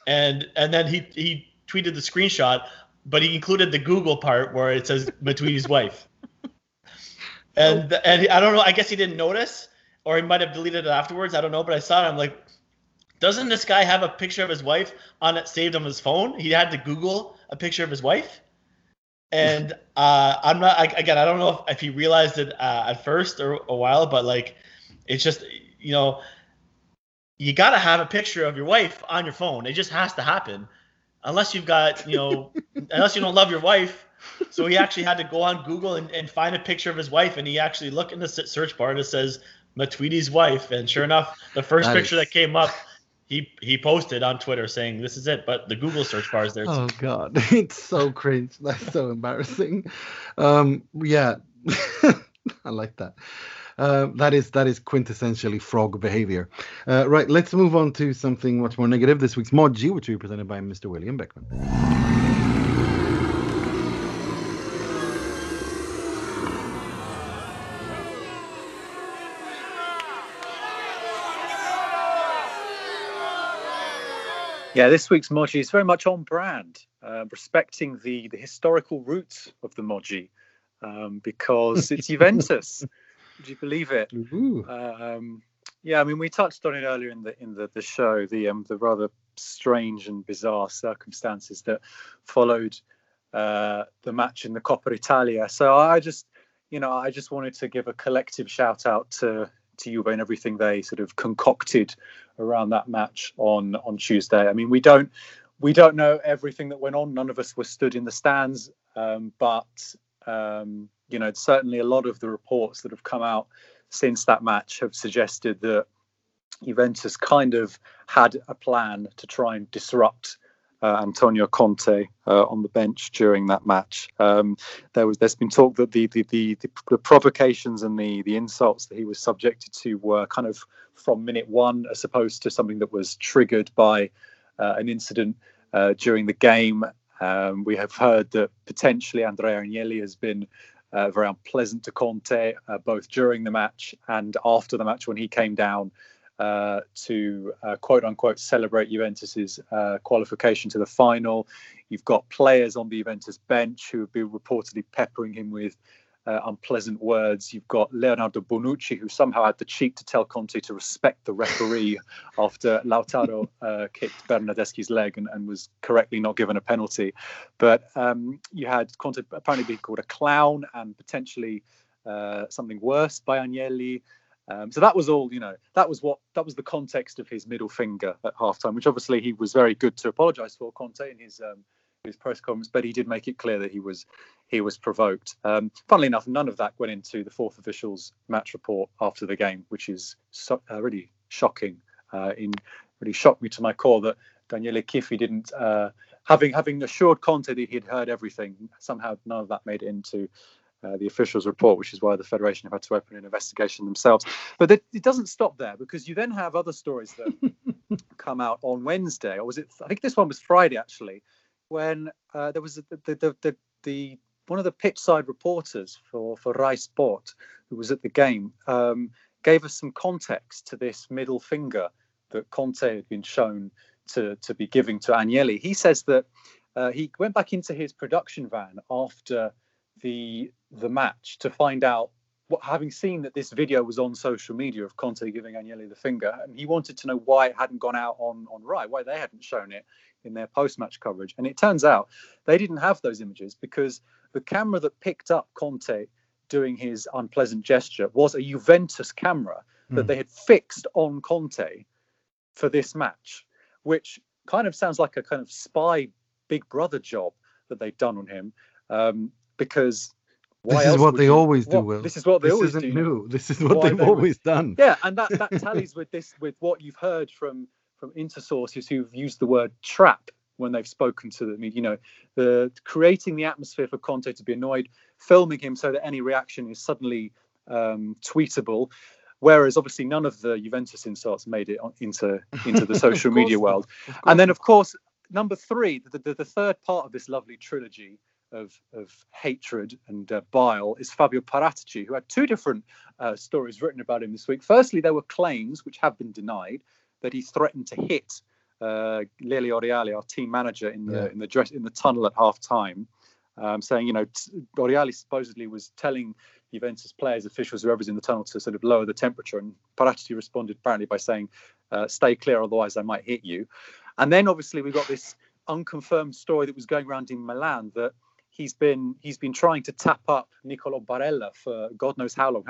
Speaker 3: and and then he he tweeted the screenshot, but he included the Google part where it says Matuidi's wife, and and I don't know, I guess he didn't notice, or he might have deleted it afterwards. I don't know, but I saw it. I'm like, doesn't this guy have a picture of his wife on it saved on his phone? He had to Google a picture of his wife. And uh, I'm not I, again. I don't know if, if he realized it uh, at first or a while, but like it's just you know you got to have a picture of your wife on your phone. It just has to happen, unless you've got you know unless you don't love your wife. So he actually had to go on Google and, and find a picture of his wife, and he actually looked in the search bar and it says Matuidi's wife, and sure enough, the first that picture is... that came up he he posted on Twitter saying this is it, but the Google search bar is there.
Speaker 1: Oh God, it's so cringe. That's so embarrassing. Um, yeah, I like that. Uh, that is that is quintessentially frog behavior. Uh, right, let's move on to something much more negative. This week's Moggi, which will be presented by Mr. William Beckman.
Speaker 4: Yeah, this week's Moggi is very much on brand, uh, respecting the, the historical roots of the Moggi um, because it's Juventus. Would you believe it? Um, yeah, I mean, we touched on it earlier in the in the, the show. The um, the rather strange and bizarre circumstances that followed uh, the match in the Coppa Italia. So I just, you know, I just wanted to give a collective shout out to to Juve and everything they sort of concocted around that match on on Tuesday. I mean, we don't we don't know everything that went on. None of us were stood in the stands, um, but um, you know, certainly a lot of the reports that have come out since that match have suggested that Juventus kind of had a plan to try and disrupt uh, Antonio Conte uh, on the bench during that match. Um, there was there's been talk that the the, the the, provocations and the the insults that he was subjected to were kind of from minute one, as opposed to something that was triggered by uh, an incident uh, during the game. Um, we have heard that potentially Andrea Agnelli has been uh, very unpleasant to Conte, uh, both during the match and after the match when he came down uh, to uh, quote unquote celebrate Juventus's uh, qualification to the final. You've got players on the Juventus bench who have been reportedly peppering him with uh, unpleasant words. You've got Leonardo Bonucci, who somehow had the cheek to tell Conte to respect the referee after Lautaro uh, kicked Bernardeschi's leg and, and, was correctly not given a penalty. But um, you had Conte apparently being called a clown and potentially uh, something worse by Agnelli. Um, so that was all, you know, that was what that was the context of his middle finger at halftime, which obviously he was very good to apologise for Conte in his um, his press conference, but he did make it clear that he was he was provoked. Um, funnily enough, none of that went into the fourth official's match report after the game, which is so, uh, really shocking. Uh, in really shocked me to my core that Daniele Chiffi didn't, uh, having having assured Conte that he'd heard everything, somehow none of that made it into uh, the officials' report, which is why the federation have had to open an investigation themselves. But it, it doesn't stop there because you then have other stories that come out on Wednesday, or was it? I think this one was Friday actually, when uh, there was the the, the the, the one of the pitch side reporters for for Rai Sport who was at the game um, gave us some context to this middle finger that Conte had been shown to to be giving to Agnelli. He says that uh, he went back into his production van after the the match to find out what, having seen that this video was on social media of Conte giving Agnelli the finger, and he wanted to know why it hadn't gone out on on Rai, why they hadn't shown it in their post-match coverage. And it turns out they didn't have those images because the camera that picked up Conte doing his unpleasant gesture was a Juventus camera mm. that they had fixed on Conte for this match, which kind of sounds like a kind of spy Big Brother job that they've done on him. Um, because
Speaker 1: this is what they
Speaker 4: you,
Speaker 1: always do.
Speaker 4: What,
Speaker 1: Will.
Speaker 4: This is what they
Speaker 1: this
Speaker 4: always
Speaker 1: isn't
Speaker 4: do.
Speaker 1: new. This is what
Speaker 4: Why
Speaker 1: they've always done.
Speaker 4: Yeah, and that that tallies with this with what you've heard from from intersources who've used the word trap when they've spoken to them. You know, the creating the atmosphere for Conte to be annoyed, filming him so that any reaction is suddenly um, tweetable. Whereas obviously none of the Juventus insults made it into into the social media world. And then of course number three, the, the, the third part of this lovely trilogy of, of hatred and uh, bile is Fabio Paratici, who had two different uh, stories written about him this week. Firstly, there were claims, which have been denied, that he threatened to hit uh, Lele Oriali, our team manager, in the yeah. in the dress in the tunnel at half time, um, saying, you know, t- Oriali supposedly was telling Juventus players, officials, whoever's in the tunnel to sort of lower the temperature. And Paratici responded apparently by saying, uh, "Stay clear, otherwise I might hit you." And then obviously we got this unconfirmed story that was going around in Milan that he's been he's been trying to tap up Nicolo Barella for God knows how long,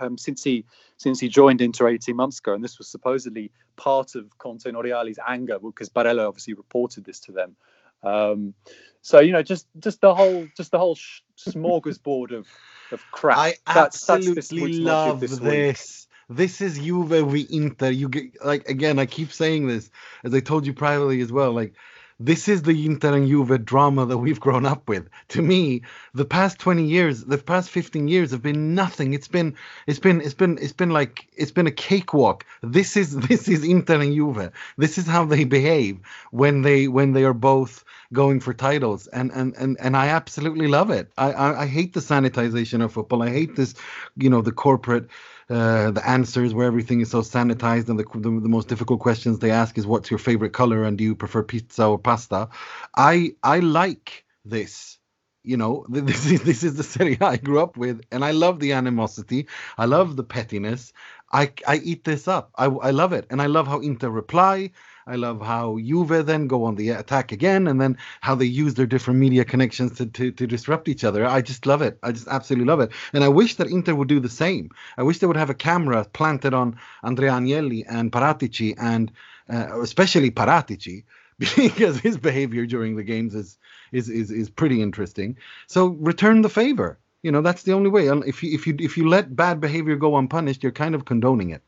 Speaker 4: um, since he since he joined Inter 18 months ago, and this was supposedly part of Conte and Oriali's anger because Barella obviously reported this to them. Um, so you know, just just the whole just the whole sh- smorgasbord of of crap.
Speaker 1: I
Speaker 4: that's,
Speaker 1: absolutely
Speaker 4: that's this
Speaker 1: love
Speaker 4: this.
Speaker 1: this. This is Juve v Inter. You get like again. I keep saying this as I told you privately as well. Like this is the Inter and Juve drama that we've grown up with. To me, the past 20 years, the past 15 years have been nothing. It's been it's been it's been it's been like it's been a cakewalk. This is this is Inter and Juve. This is how they behave when they when they are both going for titles and and and, and I absolutely love it. I, I I hate the sanitization of football. I hate this, you know, the corporate uh, the answers where everything is so sanitized and the, the, the most difficult questions they ask is what's your favorite color and do you prefer pizza or pasta? I i like this. You know this is this is the city I grew up with and I love the animosity. I love the pettiness. I I eat this up. I I love it and I love how Inter reply I love how Juve then go on the attack again, and then how they use their different media connections to, to, to disrupt each other. I just love it. I just absolutely love it. And I wish that Inter would do the same. I wish they would have a camera planted on Andrea Agnelli and Paratici, and uh, especially Paratici, because his behavior during the games is, is is is pretty interesting. So return the favor. You know that's the only way. If you if you if you let bad behavior go unpunished, you're kind of condoning it.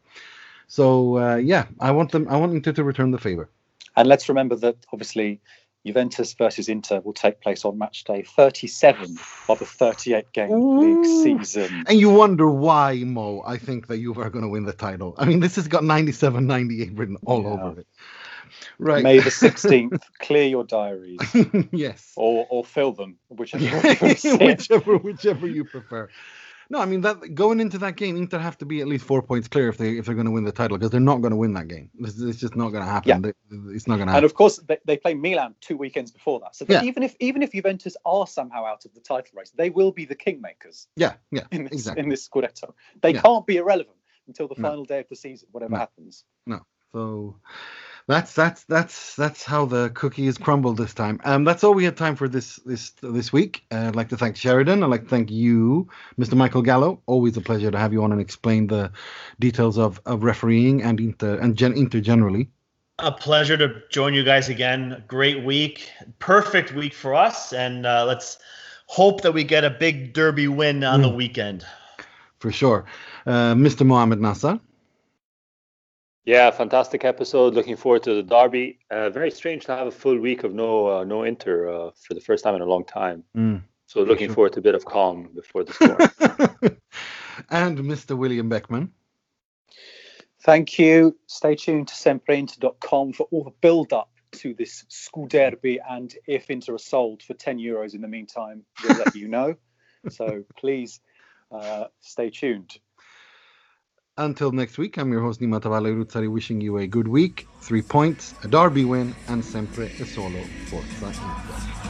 Speaker 1: So uh, yeah, I want them. I want Inter to return the favor.
Speaker 4: And let's remember that obviously Juventus versus Inter will take place on match day 37 of a 38 game league season.
Speaker 1: And you wonder why, Mo, I think that Juve are going to win the title. I mean, this has got 97, 98 written all
Speaker 4: Yeah.
Speaker 1: over it. Right.
Speaker 4: May the 16th, clear your diaries
Speaker 1: yes.
Speaker 4: or, or fill them, whichever way you want to see it.
Speaker 1: whichever, whichever you prefer. No, I mean that going into that game, Inter have to be at least four points clear if they if they're going to win the title because they're not going to win that game. It's, it's just not going to happen.
Speaker 4: Yeah.
Speaker 1: They- It's not going to happen.
Speaker 4: And of course, they, they play Milan two weekends before that. So
Speaker 1: Yeah.
Speaker 4: even if even if Juventus are somehow out of the title race, they will be the kingmakers
Speaker 1: yeah, yeah,
Speaker 4: in this
Speaker 1: exactly.
Speaker 4: in this Scudetto. They
Speaker 1: Yeah.
Speaker 4: can't be irrelevant until the
Speaker 1: No.
Speaker 4: final day of the season, whatever
Speaker 1: No.
Speaker 4: happens. No.
Speaker 1: So that's that's that's that's how the cookie is crumbled this time. Um, that's all we had time for this this this week. Uh, I'd like to thank Sheridan. I'd like to thank you, Mr. Michael Gallo. Always a pleasure to have you on and explain the details of, of refereeing and Inter and gen, Inter generally.
Speaker 3: A pleasure to join you guys again. Great week, perfect week for us, and uh, let's hope that we get a big derby win on the
Speaker 1: Mm.
Speaker 3: weekend.
Speaker 1: For sure. Uh, Mr. Mohamed Nasser.
Speaker 2: Yeah, fantastic episode. Looking forward to the derby. Uh, very strange to have a full week of no uh, no Inter uh, for the first time in a long time.
Speaker 1: Mm.
Speaker 2: So looking
Speaker 1: sure.
Speaker 2: forward to a bit of calm before the storm.
Speaker 1: and Mr. William Beckman.
Speaker 4: Thank you. Stay tuned to sempreinter.com for all the build up to this Scuderby. And if Inter are sold for 10 euros in the meantime, we'll let you know. So please uh, stay tuned.
Speaker 1: Until next week, I'm your host Nima Tavallaey Roodsari wishing you a good week, three points, a derby win, and sempre e solo Forza Inter.